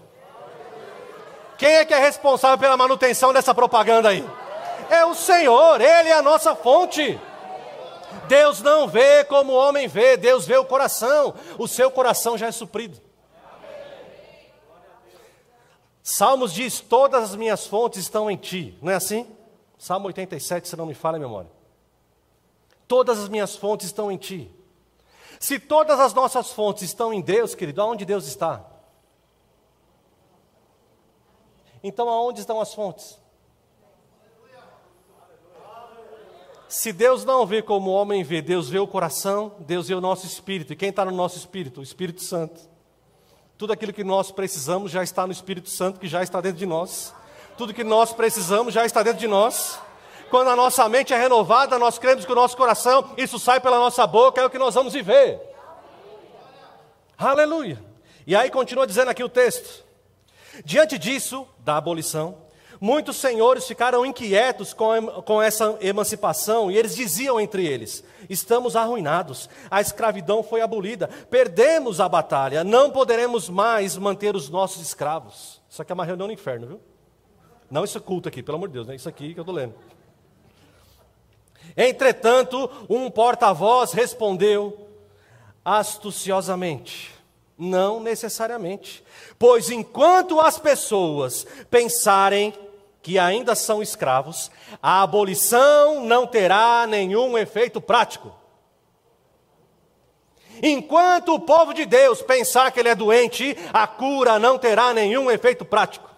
Quem é que é responsável pela manutenção dessa propaganda aí? É o Senhor, Ele é a nossa fonte. Deus não vê como o homem vê, Deus vê o coração, o seu coração já é suprido. Salmos diz: Todas as minhas fontes estão em ti, não é assim? Salmo 87, se não me falha a memória. Todas as minhas fontes estão em ti. Se todas as nossas fontes estão em Deus, querido, aonde Deus está? Então, aonde estão as fontes? Se Deus não vê como o homem vê, Deus vê o coração, Deus vê o nosso espírito. E quem está no nosso espírito? O Espírito Santo. Tudo aquilo que nós precisamos já está no Espírito Santo, que já está dentro de nós. Tudo que nós precisamos já está dentro de nós. Quando a nossa mente é renovada, nós cremos que o nosso coração, isso sai pela nossa boca, é o que nós vamos viver. Aleluia. E aí continua dizendo aqui o texto. Diante disso, da abolição, Muitos senhores ficaram inquietos com, com essa emancipação e eles diziam entre eles: estamos arruinados, a escravidão foi abolida, perdemos a batalha, não poderemos mais manter os nossos escravos. Isso aqui é uma reunião no inferno, viu? Não isso é culto aqui, pelo amor de Deus, não é isso aqui que eu estou lendo. Entretanto, um porta-voz respondeu astuciosamente: Não necessariamente, pois enquanto as pessoas pensarem que ainda são escravos, a abolição não terá nenhum efeito prático. Enquanto o povo de Deus pensar que ele é doente, a cura não terá nenhum efeito prático.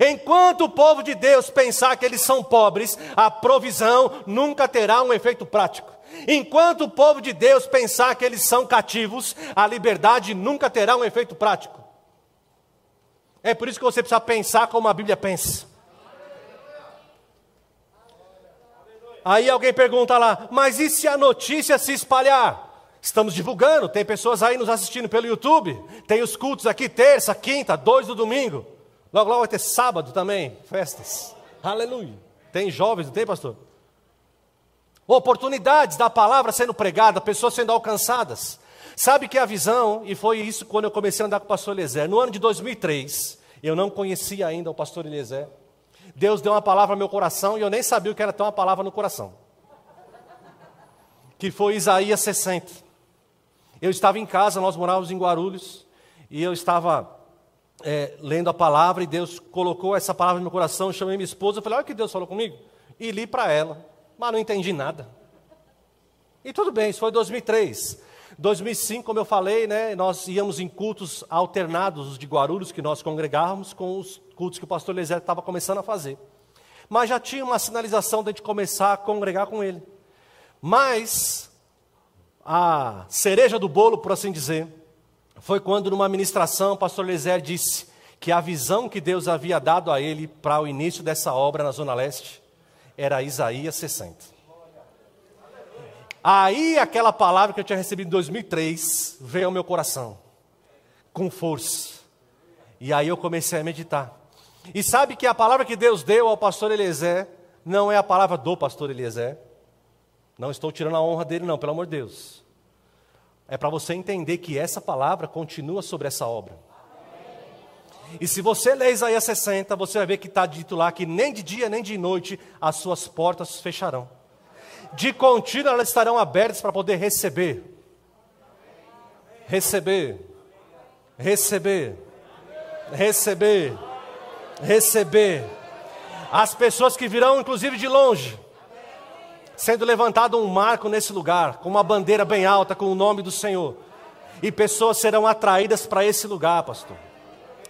Enquanto o povo de Deus pensar que eles são pobres, a provisão nunca terá um efeito prático. Enquanto o povo de Deus pensar que eles são cativos, a liberdade nunca terá um efeito prático. É por isso que você precisa pensar como a Bíblia pensa. Aí alguém pergunta lá, mas e se a notícia se espalhar? Estamos divulgando, tem pessoas aí nos assistindo pelo YouTube, tem os cultos aqui terça, quinta, dois do domingo. Logo, logo vai ter sábado também, festas. Aleluia. Tem jovens, não tem, pastor? Oportunidades da palavra sendo pregada, pessoas sendo alcançadas. Sabe que a visão, e foi isso quando eu comecei a andar com o pastor Eliezer, no ano de 2003, eu não conhecia ainda o pastor Eliezer. Deus deu uma palavra ao meu coração e eu nem sabia o que era ter uma palavra no coração. Que foi Isaías 60. Eu estava em casa, nós morávamos em Guarulhos, e eu estava é, lendo a palavra e Deus colocou essa palavra no meu coração. Eu chamei minha esposa, e falei: Olha o que Deus falou comigo. E li para ela, mas não entendi nada. E tudo bem, isso foi 2003. 2005, como eu falei, né, nós íamos em cultos alternados de Guarulhos, que nós congregávamos, com os cultos que o pastor Lezer estava começando a fazer. Mas já tinha uma sinalização de a gente começar a congregar com ele. Mas a cereja do bolo, por assim dizer, foi quando numa ministração o pastor Lezer disse que a visão que Deus havia dado a ele para o início dessa obra na Zona Leste era Isaías 60. Aí aquela palavra que eu tinha recebido em 2003 veio ao meu coração, com força. E aí eu comecei a meditar. E sabe que a palavra que Deus deu ao pastor Eliezer não é a palavra do pastor Eliezer. Não estou tirando a honra dele, não, pelo amor de Deus. É para você entender que essa palavra continua sobre essa obra. E se você ler Isaías 60, você vai ver que está dito lá que nem de dia nem de noite as suas portas fecharão. De contínuo elas estarão abertas para poder receber. Receber. Receber. Receber. Receber. As pessoas que virão, inclusive de longe, sendo levantado um marco nesse lugar, com uma bandeira bem alta, com o nome do Senhor. E pessoas serão atraídas para esse lugar, pastor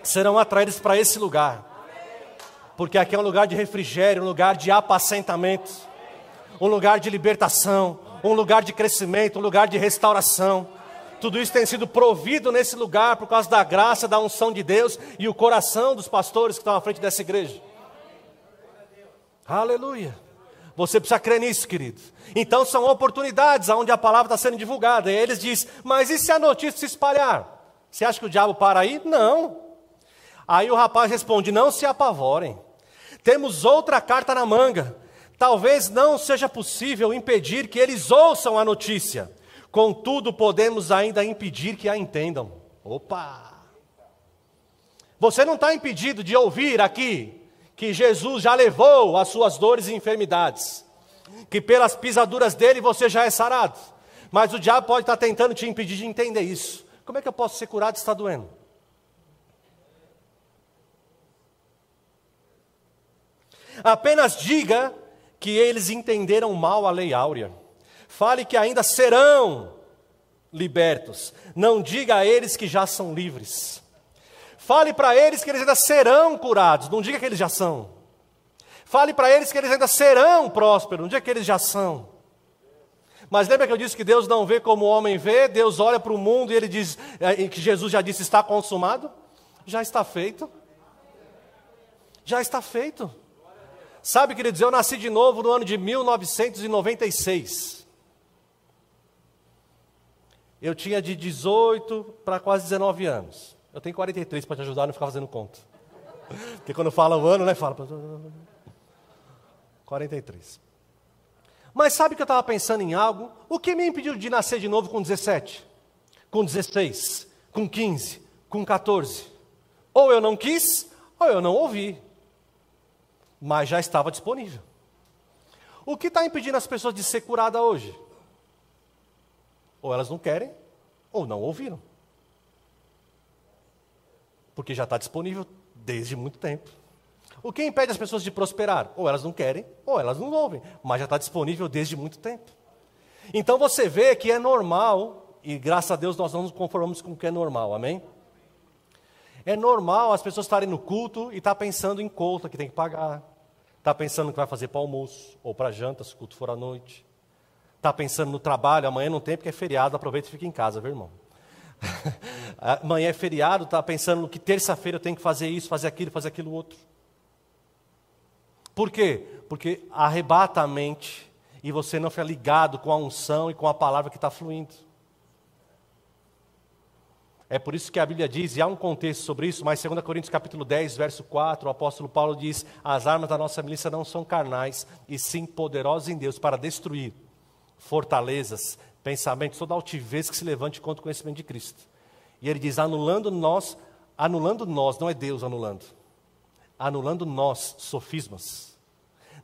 serão atraídos para esse lugar. Porque aqui é um lugar de refrigério, um lugar de apacentamento, um lugar de libertação, um lugar de crescimento, um lugar de restauração. Tudo isso tem sido provido nesse lugar por causa da graça, da unção de Deus e o coração dos pastores que estão à frente dessa igreja. Aleluia. Você precisa crer nisso, querido. Então são oportunidades onde a palavra está sendo divulgada. E eles dizem, mas e se a notícia se espalhar? Você acha que o diabo para aí? Não. Aí o rapaz responde: Não se apavorem, temos outra carta na manga. Talvez não seja possível impedir que eles ouçam a notícia, contudo, podemos ainda impedir que a entendam. Opa! Você não está impedido de ouvir aqui que Jesus já levou as suas dores e enfermidades, que pelas pisaduras dele você já é sarado, mas o diabo pode estar tentando te impedir de entender isso. Como é que eu posso ser curado se está doendo? Apenas diga que eles entenderam mal a lei áurea. Fale que ainda serão libertos. Não diga a eles que já são livres. Fale para eles que eles ainda serão curados. Não diga que eles já são. Fale para eles que eles ainda serão prósperos. Não diga que eles já são. Mas lembra que eu disse que Deus não vê como o homem vê? Deus olha para o mundo e ele diz é, que Jesus já disse: está consumado? Já está feito. Já está feito. Sabe, queridos, eu nasci de novo no ano de 1996. Eu tinha de 18 para quase 19 anos. Eu tenho 43 para te ajudar a não ficar fazendo conta. Porque quando fala o ano, né, fala. 43. Mas sabe que eu estava pensando em algo? O que me impediu de nascer de novo com 17? Com 16? Com 15? Com 14? Ou eu não quis, ou eu não ouvi mas já estava disponível. O que está impedindo as pessoas de ser curadas hoje? Ou elas não querem, ou não ouviram. Porque já está disponível desde muito tempo. O que impede as pessoas de prosperar? Ou elas não querem, ou elas não ouvem, mas já está disponível desde muito tempo. Então você vê que é normal, e graças a Deus nós não nos conformamos com o que é normal, amém? É normal as pessoas estarem no culto e estar tá pensando em conta que tem que pagar. Está pensando que vai fazer para almoço ou para janta, se o culto for à noite. Está pensando no trabalho, amanhã não tem porque é feriado, aproveita e fica em casa, viu irmão? amanhã é feriado, está pensando no que terça-feira eu tenho que fazer isso, fazer aquilo, fazer aquilo outro. Por quê? Porque arrebata a mente e você não fica ligado com a unção e com a palavra que está fluindo. É por isso que a Bíblia diz, e há um contexto sobre isso, mas 2 Coríntios capítulo 10, verso 4, o apóstolo Paulo diz: "As armas da nossa milícia não são carnais, e sim poderosas em Deus para destruir fortalezas, pensamentos, toda altivez que se levante contra o conhecimento de Cristo". E ele diz: "Anulando nós, anulando nós, não é Deus anulando. Anulando nós sofismas.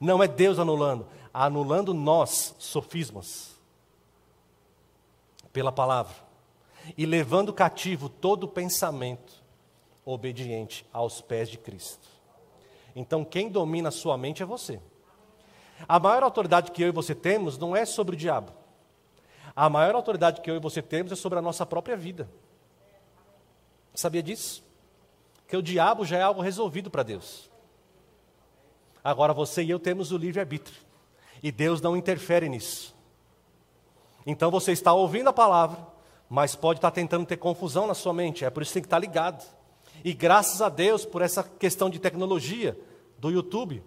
Não é Deus anulando, anulando nós sofismas pela palavra e levando cativo todo pensamento obediente aos pés de Cristo. Então, quem domina a sua mente é você. A maior autoridade que eu e você temos não é sobre o diabo. A maior autoridade que eu e você temos é sobre a nossa própria vida. Sabia disso? Que o diabo já é algo resolvido para Deus. Agora você e eu temos o livre-arbítrio. E Deus não interfere nisso. Então você está ouvindo a palavra, mas pode estar tentando ter confusão na sua mente, é por isso que tem que estar ligado. E graças a Deus por essa questão de tecnologia do YouTube,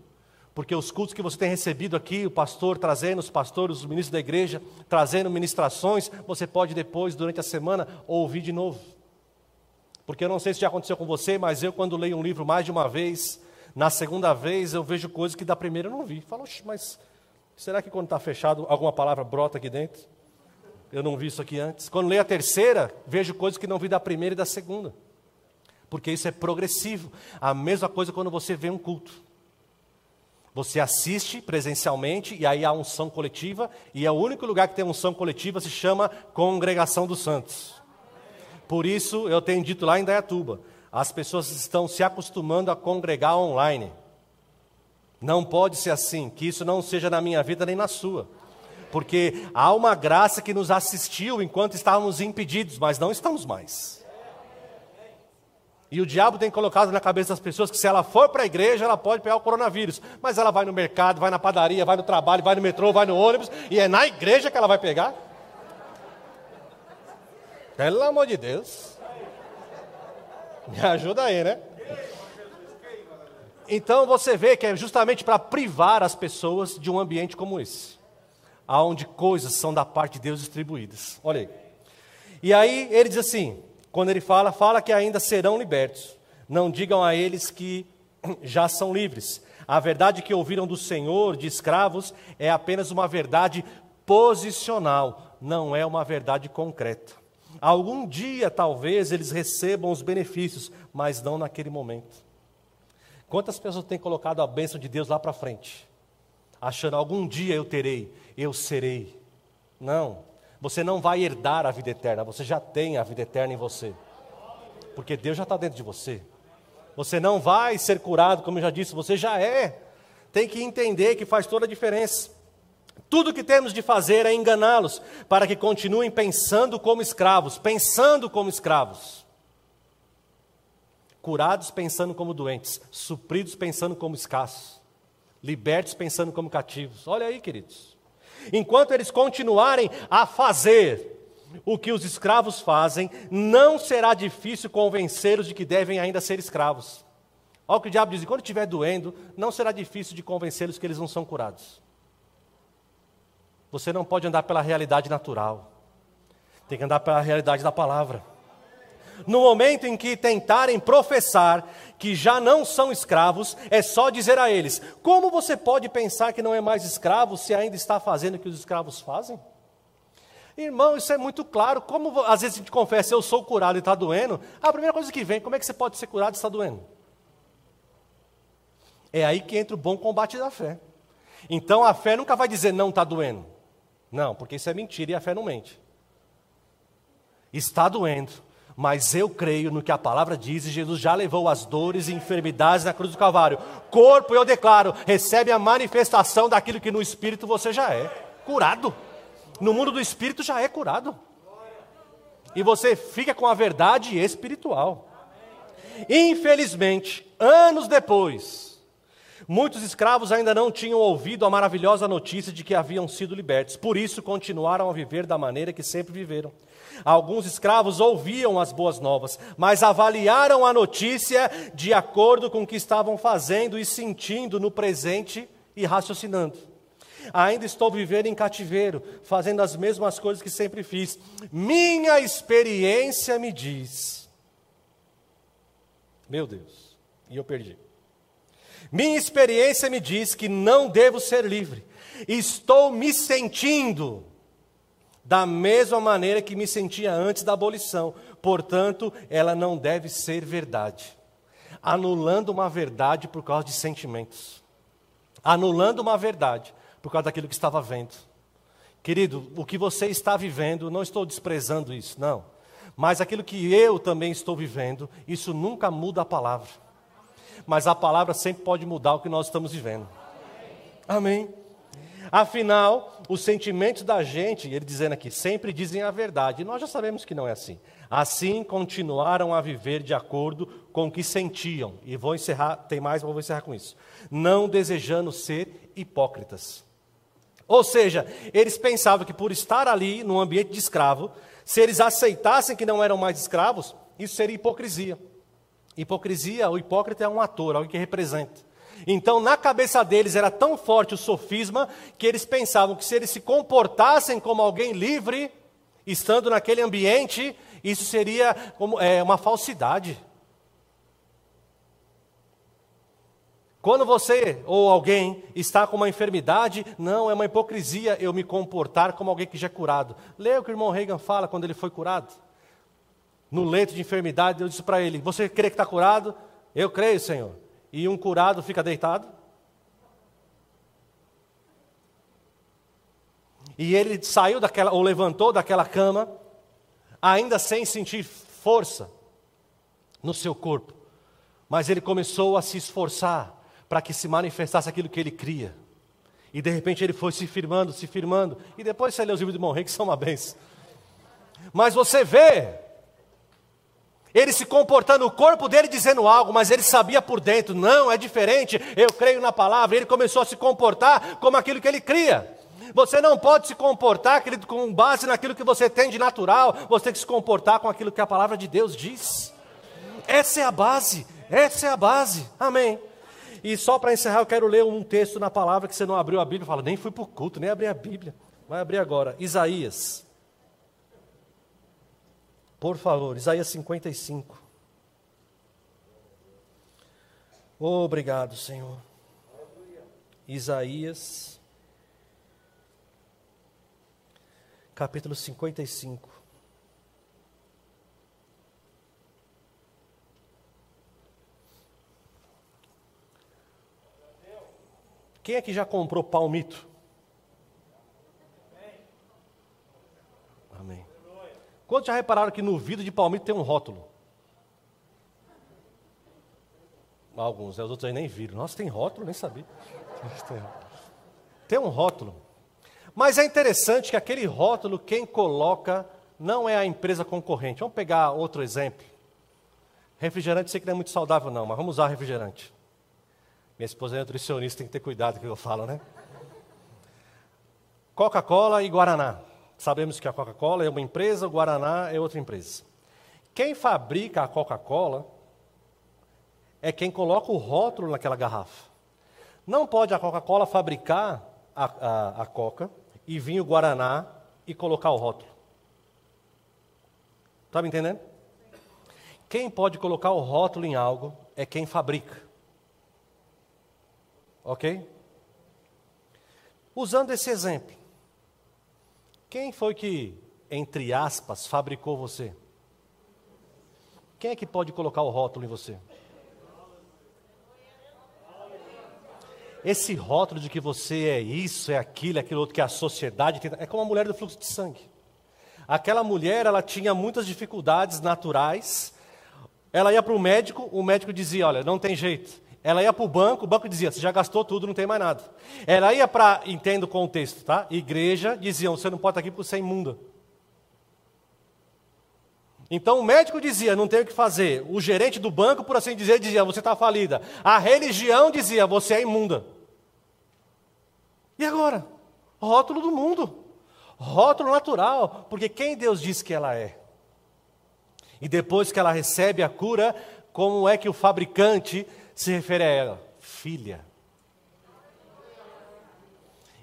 Porque os cultos que você tem recebido aqui, o pastor trazendo, os pastores, os ministros da igreja trazendo ministrações, você pode depois, durante a semana, ouvir de novo. Porque eu não sei se já aconteceu com você, mas eu, quando leio um livro mais de uma vez, na segunda vez eu vejo coisas que da primeira eu não vi. Falo, mas será que quando está fechado alguma palavra brota aqui dentro? Eu não vi isso aqui antes. Quando leio a terceira, vejo coisas que não vi da primeira e da segunda. Porque isso é progressivo. A mesma coisa quando você vê um culto. Você assiste presencialmente e aí há unção coletiva, e é o único lugar que tem unção coletiva se chama Congregação dos Santos. Por isso eu tenho dito lá em Dayatuba, as pessoas estão se acostumando a congregar online. Não pode ser assim, que isso não seja na minha vida nem na sua. Porque há uma graça que nos assistiu enquanto estávamos impedidos, mas não estamos mais. E o diabo tem colocado na cabeça das pessoas que se ela for para a igreja, ela pode pegar o coronavírus. Mas ela vai no mercado, vai na padaria, vai no trabalho, vai no metrô, vai no ônibus, e é na igreja que ela vai pegar? Pelo amor de Deus. Me ajuda aí, né? Então você vê que é justamente para privar as pessoas de um ambiente como esse, aonde coisas são da parte de Deus distribuídas. Olha aí. E aí ele diz assim: quando ele fala, fala que ainda serão libertos. Não digam a eles que já são livres. A verdade que ouviram do Senhor de escravos é apenas uma verdade posicional, não é uma verdade concreta. Algum dia, talvez, eles recebam os benefícios, mas não naquele momento. Quantas pessoas têm colocado a bênção de Deus lá para frente, achando algum dia eu terei, eu serei? Não, você não vai herdar a vida eterna, você já tem a vida eterna em você. Porque Deus já está dentro de você. Você não vai ser curado, como eu já disse, você já é. Tem que entender que faz toda a diferença. Tudo que temos de fazer é enganá-los, para que continuem pensando como escravos, pensando como escravos. Curados pensando como doentes, supridos pensando como escassos, libertos pensando como cativos. Olha aí, queridos. Enquanto eles continuarem a fazer o que os escravos fazem, não será difícil convencê-los de que devem ainda ser escravos. Olha o que o diabo diz: quando estiver doendo, não será difícil de convencê-los que eles não são curados. Você não pode andar pela realidade natural, tem que andar pela realidade da palavra no momento em que tentarem professar que já não são escravos, é só dizer a eles: como você pode pensar que não é mais escravo se ainda está fazendo o que os escravos fazem? Irmão, isso é muito claro. Como às vezes a gente confessa, eu sou curado e está doendo, a primeira coisa que vem, como é que você pode ser curado e está doendo? É aí que entra o bom combate da fé. Então a fé nunca vai dizer não está doendo. Não, porque isso é mentira e a fé não mente. Está doendo, mas eu creio no que a palavra diz e Jesus já levou as dores e enfermidades na cruz do Calvário. Corpo, eu declaro, recebe a manifestação daquilo que no espírito você já é curado. No mundo do espírito já é curado. E você fica com a verdade espiritual. Infelizmente, anos depois, muitos escravos ainda não tinham ouvido a maravilhosa notícia de que haviam sido libertos. Por isso, continuaram a viver da maneira que sempre viveram Alguns escravos ouviam as boas novas, mas avaliaram a notícia de acordo com o que estavam fazendo e sentindo no presente e raciocinando. Ainda estou vivendo em cativeiro, fazendo as mesmas coisas que sempre fiz. Minha experiência me diz. Meu Deus, e eu perdi. Minha experiência me diz que não devo ser livre. Estou me sentindo da mesma maneira que me sentia antes da abolição. Portanto, ela não deve ser verdade. Anulando uma verdade por causa de sentimentos. Anulando uma verdade por causa daquilo que estava vendo. Querido, o que você está vivendo, não estou desprezando isso, não. Mas aquilo que eu também estou vivendo, isso nunca muda a palavra. Mas a palavra sempre pode mudar o que nós estamos vivendo. Amém. Afinal, os sentimentos da gente, ele dizendo aqui, sempre dizem a verdade. E nós já sabemos que não é assim. Assim continuaram a viver de acordo com o que sentiam. E vou encerrar, tem mais, mas vou encerrar com isso. Não desejando ser hipócritas. Ou seja, eles pensavam que por estar ali no ambiente de escravo, se eles aceitassem que não eram mais escravos, isso seria hipocrisia. Hipocrisia, o hipócrita é um ator, alguém que representa. Então, na cabeça deles era tão forte o sofisma que eles pensavam que se eles se comportassem como alguém livre, estando naquele ambiente, isso seria como, é, uma falsidade. Quando você ou alguém está com uma enfermidade, não, é uma hipocrisia eu me comportar como alguém que já é curado. Leia o que o irmão Reagan fala quando ele foi curado. No leito de enfermidade, eu disse para ele: Você crê que está curado? Eu creio, Senhor. E um curado fica deitado? E ele saiu daquela, ou levantou daquela cama, ainda sem sentir força no seu corpo. Mas ele começou a se esforçar para que se manifestasse aquilo que ele cria. E de repente ele foi se firmando, se firmando. E depois você lê os livros de Monrey, que são uma benção. Mas você vê ele se comportando, o corpo dele dizendo algo, mas ele sabia por dentro, não, é diferente, eu creio na palavra. Ele começou a se comportar como aquilo que ele cria. Você não pode se comportar, querido, com base naquilo que você tem de natural, você tem que se comportar com aquilo que a palavra de Deus diz. Essa é a base, essa é a base, amém. E só para encerrar, eu quero ler um texto na palavra que você não abriu a Bíblia, fala, nem fui para o culto, nem abri a Bíblia. Vai abrir agora. Isaías. Por favor, Isaías 55. Obrigado, Senhor. Isaías, capítulo 55. Quem é que já comprou palmito? Quantos já repararam que no vidro de palmito tem um rótulo? Alguns, né? os outros aí nem viram. Nossa, tem rótulo? Nem sabia. Tem um rótulo. Mas é interessante que aquele rótulo, quem coloca, não é a empresa concorrente. Vamos pegar outro exemplo. Refrigerante, sei que não é muito saudável, não, mas vamos usar refrigerante. Minha esposa é nutricionista, tem que ter cuidado com o que eu falo, né? Coca-Cola e Guaraná. Sabemos que a Coca-Cola é uma empresa, o Guaraná é outra empresa. Quem fabrica a Coca-Cola é quem coloca o rótulo naquela garrafa. Não pode a Coca-Cola fabricar a, a, a Coca e vir o Guaraná e colocar o rótulo. Está me entendendo? Quem pode colocar o rótulo em algo é quem fabrica. Ok? Usando esse exemplo, quem foi que, entre aspas, fabricou você? Quem é que pode colocar o rótulo em você? Esse rótulo de que você é isso, é aquilo, é aquilo outro que a sociedade tenta, é como a mulher do fluxo de sangue. Aquela mulher, ela tinha muitas dificuldades naturais. Ela ia para o médico, o médico dizia: Olha, não tem jeito. Ela ia para o banco, o banco dizia: Você já gastou tudo, não tem mais nada. Ela ia para, entendo o contexto, tá? Igreja, diziam: Você não pode estar aqui porque você é imunda. Então o médico dizia: Não tem o que fazer. O gerente do banco, por assim dizer, dizia: Você está falida. A religião dizia: Você é imunda. E agora? Rótulo do mundo. Rótulo natural. Porque quem Deus diz que ela é? E depois que ela recebe a cura, como é que o fabricante se refere a ela? Filha.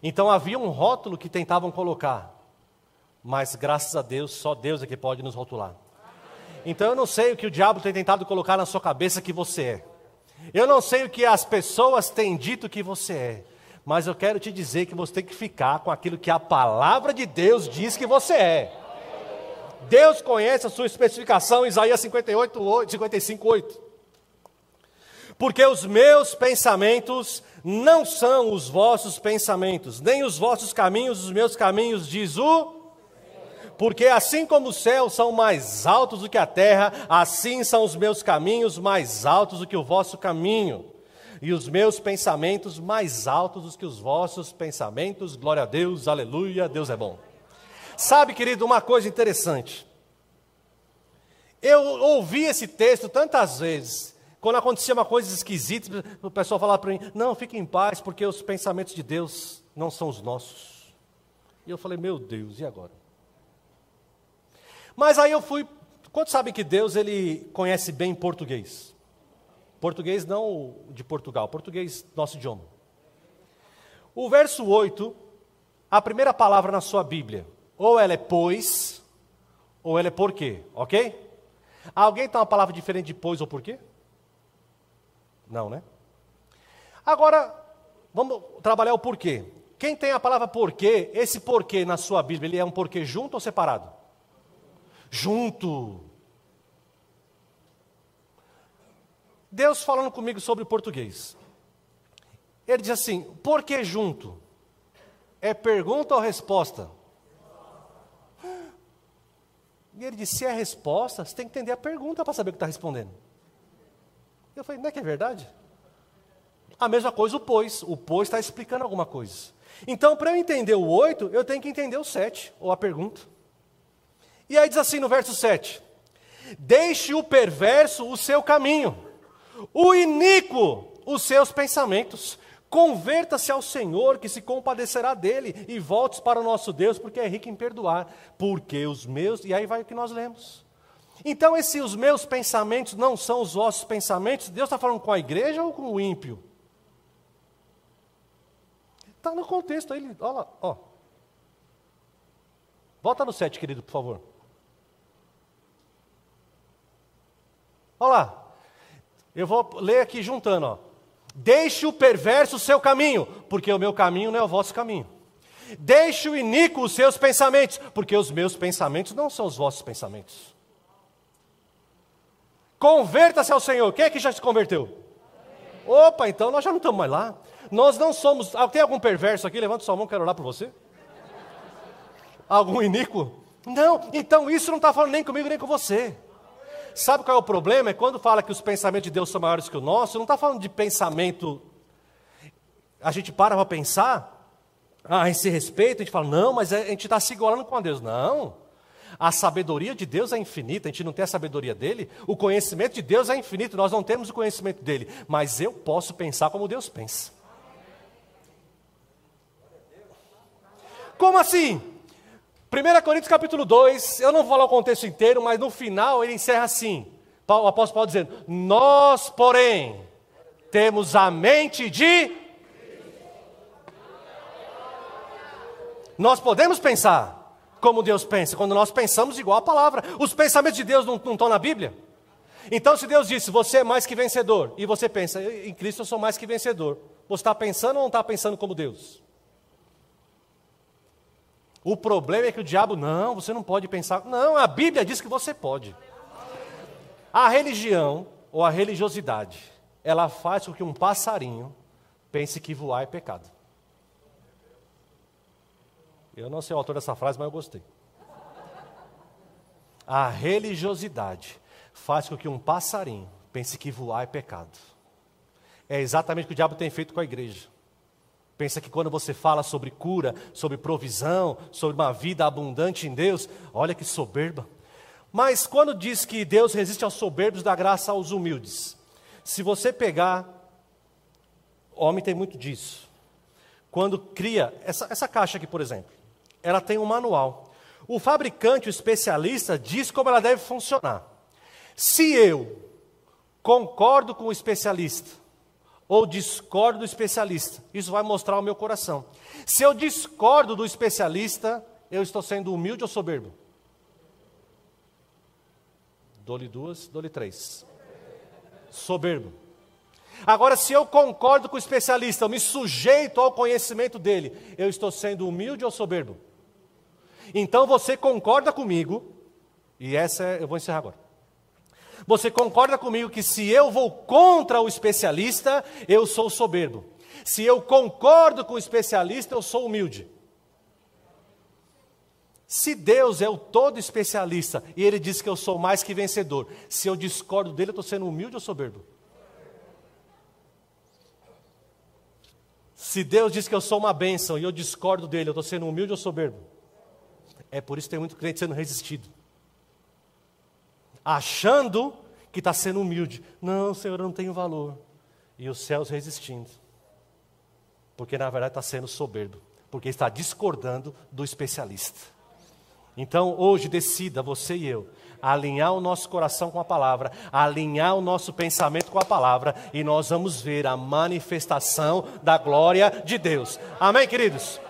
Então havia um rótulo que tentavam colocar, mas graças a Deus, só Deus é que pode nos rotular. Então eu não sei o que o diabo tem tentado colocar na sua cabeça que você é. Eu não sei o que as pessoas têm dito que você é. Mas eu quero te dizer que você tem que ficar com aquilo que a palavra de Deus diz que você é. Deus conhece a sua especificação, Isaías 58, 8, 55, 8 porque os meus pensamentos não são os vossos pensamentos, nem os vossos caminhos os meus caminhos, diz o. Porque assim como os céus são mais altos do que a terra, assim são os meus caminhos mais altos do que o vosso caminho, e os meus pensamentos mais altos do que os vossos pensamentos. Glória a Deus, aleluia, Deus é bom. Sabe, querido, uma coisa interessante. Eu ouvi esse texto tantas vezes, quando acontecia uma coisa esquisita, o pessoal falava para mim: Não, fique em paz, porque os pensamentos de Deus não são os nossos. E eu falei: Meu Deus, e agora? Mas aí eu fui. Quantos sabem que Deus ele conhece bem português? Português não de Portugal, português nosso idioma. O verso 8, a primeira palavra na sua Bíblia, ou ela é pois, ou ela é porquê, ok? Alguém tem uma palavra diferente de pois ou porquê? Não, né? Agora, vamos trabalhar o porquê. Quem tem a palavra porquê, esse porquê na sua Bíblia, ele é um porquê junto ou separado? Junto. Deus falando comigo sobre português. Ele diz assim: por que junto? É pergunta ou resposta? E ele disse: se é resposta, você tem que entender a pergunta para saber o que está respondendo. Eu falei: não é que é verdade? A mesma coisa o pois. O pois está explicando alguma coisa. Então, para eu entender o 8, eu tenho que entender o 7, ou a pergunta. E aí diz assim no verso 7: Deixe o perverso o seu caminho, o iníquo os seus pensamentos. Converta-se ao Senhor, que se compadecerá dele, e volte para o nosso Deus, porque é rico em perdoar. Porque os meus. E aí vai o que nós lemos. Então, esses os meus pensamentos não são os vossos pensamentos, Deus está falando com a igreja ou com o ímpio? Está no contexto aí, olha lá, ó. Volta no 7, querido, por favor. Olha lá. Eu vou ler aqui juntando, ó. Deixe o perverso o seu caminho, porque o meu caminho não é o vosso caminho. Deixe o iníquo os seus pensamentos, porque os meus pensamentos não são os vossos pensamentos. Converta-se ao Senhor. Quem é que já se converteu? Opa, então nós já não estamos mais lá. Nós não somos. Ah, tem algum perverso aqui? Levanta sua mão, quero orar por você. Algum iníquo? Não, então isso não está falando nem comigo nem com você. Sabe qual é o problema? É quando fala que os pensamentos de Deus são maiores que o nosso, não está falando de pensamento. A gente para para pensar a esse respeito, a gente fala, não, mas a gente está se igualando com a Deus. Não. A sabedoria de Deus é infinita, a gente não tem a sabedoria dele. O conhecimento de Deus é infinito, nós não temos o conhecimento dele. Mas eu posso pensar como Deus pensa. Como assim? 1 Coríntios capítulo 2, eu não vou falar o contexto inteiro, mas no final ele encerra assim: o apóstolo Paulo dizendo: Nós, porém, temos a mente de. Nós podemos pensar como Deus pensa, quando nós pensamos igual a palavra. Os pensamentos de Deus não, não estão na Bíblia? Então, se Deus disse, você é mais que vencedor, e você pensa, em Cristo eu sou mais que vencedor, você está pensando ou não está pensando como Deus? O problema é que o diabo, não, você não pode pensar. Não, a Bíblia diz que você pode. A religião, ou a religiosidade, ela faz com que um passarinho pense que voar é pecado. Eu não sei o autor dessa frase, mas eu gostei. A religiosidade faz com que um passarinho pense que voar é pecado. É exatamente o que o diabo tem feito com a igreja. Pensa que quando você fala sobre cura, sobre provisão, sobre uma vida abundante em Deus, olha que soberba. Mas quando diz que Deus resiste aos soberbos, dá graça aos humildes. Se você pegar, homem tem muito disso. Quando cria, essa, essa caixa aqui, por exemplo, ela tem um manual. O fabricante, o especialista, diz como ela deve funcionar. Se eu concordo com o especialista, ou discordo do especialista. Isso vai mostrar o meu coração. Se eu discordo do especialista, eu estou sendo humilde ou soberbo? Dou-lhe duas, dou-lhe três. Soberbo. Agora, se eu concordo com o especialista, eu me sujeito ao conhecimento dele, eu estou sendo humilde ou soberbo? Então você concorda comigo, e essa é, eu vou encerrar agora. Você concorda comigo que se eu vou contra o especialista, eu sou soberbo? Se eu concordo com o especialista, eu sou humilde. Se Deus é o todo especialista e ele diz que eu sou mais que vencedor, se eu discordo dele, eu estou sendo humilde ou soberbo? Se Deus diz que eu sou uma bênção e eu discordo dele, eu estou sendo humilde ou soberbo? É por isso que tem muito crente sendo resistido achando que está sendo humilde. Não, Senhor, eu não tenho valor. E os céus resistindo. Porque na verdade está sendo soberbo. Porque está discordando do especialista. Então, hoje, decida, você e eu, alinhar o nosso coração com a palavra, alinhar o nosso pensamento com a palavra, e nós vamos ver a manifestação da glória de Deus. Amém, queridos?